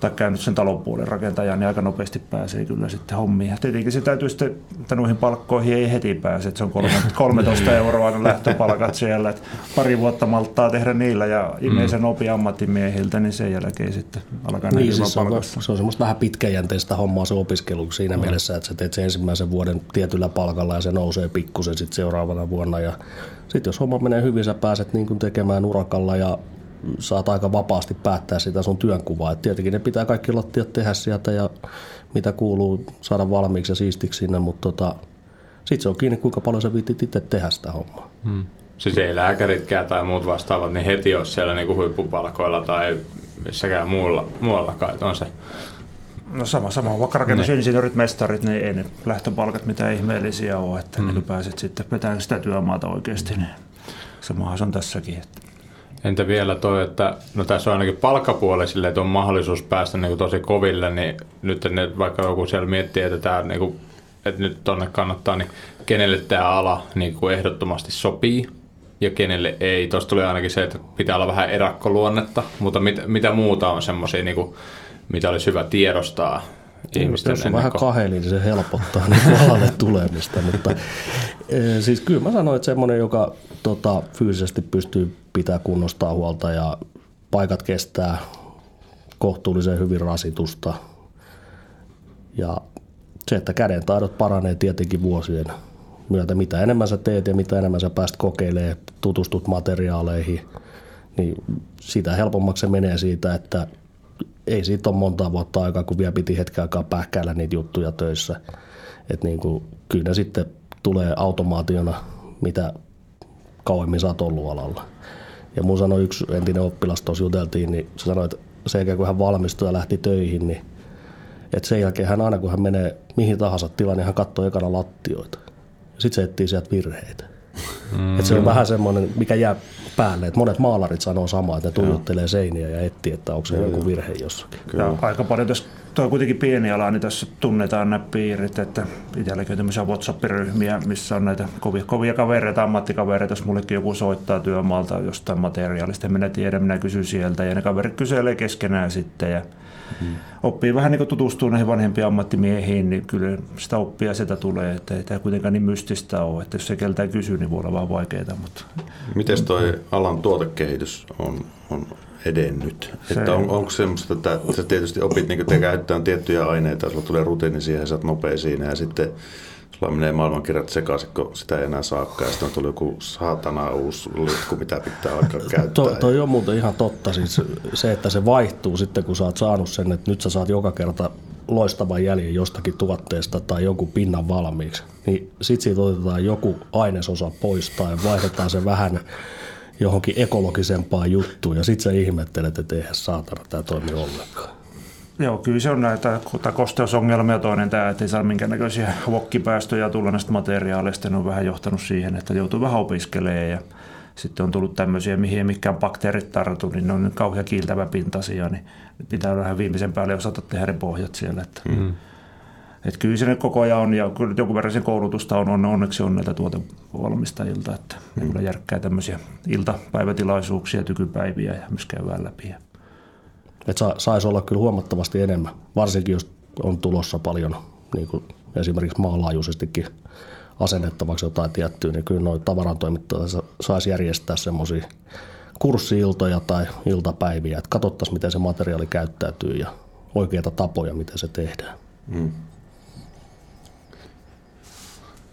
tai käynyt sen talonpuolen rakentajan, niin aika nopeasti pääsee kyllä sitten hommiin. Ja tietenkin se täytyy sitten, että noihin palkkoihin ei heti pääse, että se on kolme- 13 euroa ne lähtöpalkat siellä, että pari vuotta malttaa tehdä niillä ja imee sen opi ammattimiehiltä, niin sen jälkeen sitten alkaa Niin, siis se, on, se on semmoista vähän pitkäjänteistä hommaa se opiskelu siinä mielessä, että sä teet sen ensimmäisen vuoden tietyllä palkalla ja se nousee pikkusen sitten seuraavana vuonna. Ja sitten jos homma menee hyvin, sä pääset niin kuin tekemään urakalla ja saat aika vapaasti päättää sitä sun työnkuvaa. Et tietenkin ne pitää kaikki lattiat tehdä sieltä ja mitä kuuluu saada valmiiksi ja siistiksi sinne, mutta tota, sitten se on kiinni, kuinka paljon sä viitit itse tehdä sitä hommaa. Siis ei lääkäritkään tai muut vastaavat, niin heti olisi siellä niinku huippupalkoilla tai missäkään muulla, muuallakaan. Että on se No sama, sama. Vaikka rakennusinsinöörit, mestarit, niin ei ne lähtöpalkat mitään ihmeellisiä ole, että mm. pääset sitten vetämään sitä työmaata oikeasti. Niin samahan se on tässäkin. Että Entä vielä toi, että no tässä on ainakin palkkapuoli silleen, että on mahdollisuus päästä niin tosi koville, niin nyt ne, vaikka joku siellä miettii, että, tämä, niin kuin, että nyt tonne kannattaa, niin kenelle tämä ala niin kuin ehdottomasti sopii ja kenelle ei. Tuossa tuli ainakin se, että pitää olla vähän erakkoluonnetta, mutta mit, mitä muuta on semmoisia, niin kuin, mitä olisi hyvä tiedostaa ihmisten Jos on vähän kaheli, niin se helpottaa niin alalle tulemista. Mutta, eh, siis kyllä mä sanoin, että semmoinen, joka tota, fyysisesti pystyy pitää kunnostaa huolta ja paikat kestää kohtuullisen hyvin rasitusta. Ja se, että käden taidot paranee tietenkin vuosien myötä. Mitä enemmän sä teet ja mitä enemmän sä pääst kokeilemaan, tutustut materiaaleihin, niin sitä helpommaksi se menee siitä, että ei siitä ole monta vuotta aikaa, kun vielä piti hetken aikaa pähkäillä niitä juttuja töissä. että niin kuin, kyllä ne sitten tulee automaationa, mitä kauemmin sä oot ollut alalla. Ja mun sanoi yksi entinen oppilas, tuossa juteltiin, niin se sanoi, että sen jälkeen kun hän valmistui ja lähti töihin, niin että sen jälkeen hän aina kun hän menee mihin tahansa tilaan, niin hän katsoo ekana lattioita. Sitten se etsii sieltä virheitä. Mm. Että se on vähän semmoinen, mikä jää päälle. Että monet maalarit sanoo samaa, että ne tuijottelee seiniä ja etsii, että onko se joku virhe jossakin. Ja aika paljon tässä, tuo on kuitenkin pieni ala, niin tässä tunnetaan nämä piirit, että itselläkin on tämmöisiä WhatsApp-ryhmiä, missä on näitä kovia, kovia kavereita, ammattikavereita, jos mullekin joku soittaa työmaalta jostain materiaalista, en minä tiedä, minä kysyn sieltä, ja ne kaverit kyselee keskenään sitten, ja mm. oppii vähän niin tutustua näihin vanhempiin ammattimiehiin, niin kyllä sitä oppia sitä tulee, että ei tämä kuitenkaan niin mystistä ole, että jos se keltään kysyy, niin voi olla vaan vaikeaa. Mutta... Miten toi alan tuotekehitys on, on edennyt? Se, että on, onko semmoista, että sä tietysti opit niin käyttämään tiettyjä aineita, sulla tulee rutiini siihen sä oot nopea siinä ja sitten sulla menee maailmankirjat sekaisin, kun sitä ei enää saakkaan ja sitten on tullut joku saatana uusi litku, mitä pitää alkaa käyttää. To, toi on muuten ihan totta, siis se, että se vaihtuu sitten, kun sä oot saanut sen, että nyt sä saat joka kerta loistavan jäljen jostakin tuotteesta tai jonkun pinnan valmiiksi, niin sitten siitä otetaan joku ainesosa pois tai vaihdetaan se vähän johonkin ekologisempaan juttuun ja sitten sä ihmettelet, että eihän saatana tämä toimi ollenkaan. Joo, kyllä se on näitä kosteusongelmia toinen tämä, että ei saa minkäännäköisiä vokkipäästöjä tulla näistä materiaaleista. Ne on vähän johtanut siihen, että joutuu vähän opiskelemaan ja sitten on tullut tämmöisiä, mihin ei mikään bakteerit tartu, niin ne on kauhean kiiltävä pintasia, niin pitää vähän viimeisen päälle osata tehdä ne pohjat siellä. Että, mm. että kyllä se koko ajan on, ja joku verran sen koulutusta on, on onneksi on näitä tuotevalmistajilta, että mm. ne kyllä järkkää tämmöisiä iltapäivätilaisuuksia, tykypäiviä ja myös käydään läpi. Että sa, saisi olla kyllä huomattavasti enemmän, varsinkin jos on tulossa paljon niin kuin esimerkiksi maanlaajuisestikin asennettavaksi jotain tiettyä, niin kyllä noin tavarantoimittajat saisi järjestää semmoisia kurssi-iltoja tai iltapäiviä, että katsottaisiin, miten se materiaali käyttäytyy ja oikeita tapoja, miten se tehdään. Mm.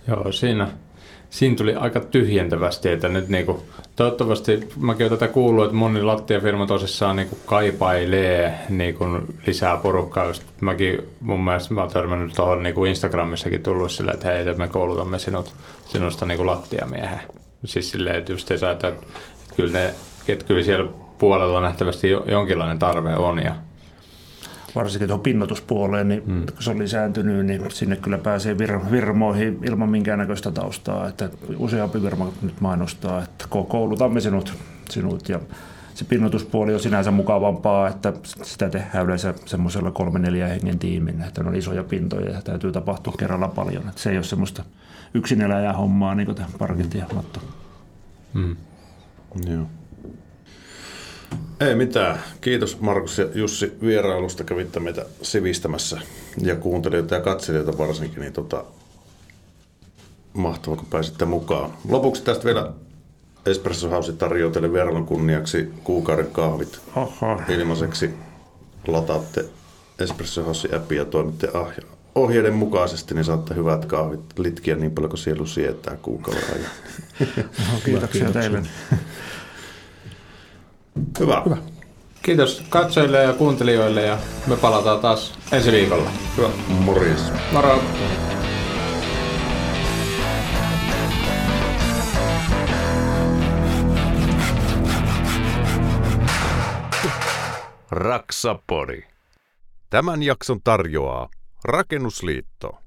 Joo, siinä siinä tuli aika tyhjentävästi, että nyt niinku, toivottavasti mäkin tätä kuullut, että moni lattiafirma tosissaan niinku kaipailee niinku lisää porukkaa. Just mäkin mun mielestä mä oon törmännyt tuohon niinku Instagramissakin tullut sille, että hei, me koulutamme sinut, sinusta niinku lattiamiehen. Siis silleen, että just että, että kyllä, ne, että kyllä siellä puolella nähtävästi jonkinlainen tarve on ja varsinkin tuohon pinnotuspuoleen, niin mm. kun se on lisääntynyt, niin sinne kyllä pääsee vir- virmoihin ilman minkäännäköistä taustaa. Että useampi virma nyt mainostaa, että koulutamme sinut, sinut ja se pinnotuspuoli on sinänsä mukavampaa, että sitä tehdään yleensä semmoisella kolme neljä hengen tiimin, että ne on isoja pintoja ja täytyy tapahtua kerralla paljon. Että se ei ole semmoista yksin eläjää hommaa, niin kuin tämä parkilti ja matto. Mm. Joo. Ei mitään. Kiitos Markus ja Jussi vierailusta. Kävitte meitä sivistämässä ja kuuntelijoita ja katselijoita varsinkin. Niin tota, mahtavaa, kun pääsitte mukaan. Lopuksi tästä vielä Espresso House tarjoaa teille vierailun kunniaksi kuukauden kahvit Oho. ilmaiseksi. Lataatte Espresso House appia ja toimitte ohjeiden mukaisesti, niin saatte hyvät kahvit litkiä niin paljon kuin sielu sietää kuukauden ajan. No, kiitoksia teille. Hyvä. Hyvä. Kiitos katsojille ja kuuntelijoille ja me palataan taas ensi viikolla. Hyvä. Morjes. Moro. Raksapori. Tämän jakson tarjoaa Rakennusliitto.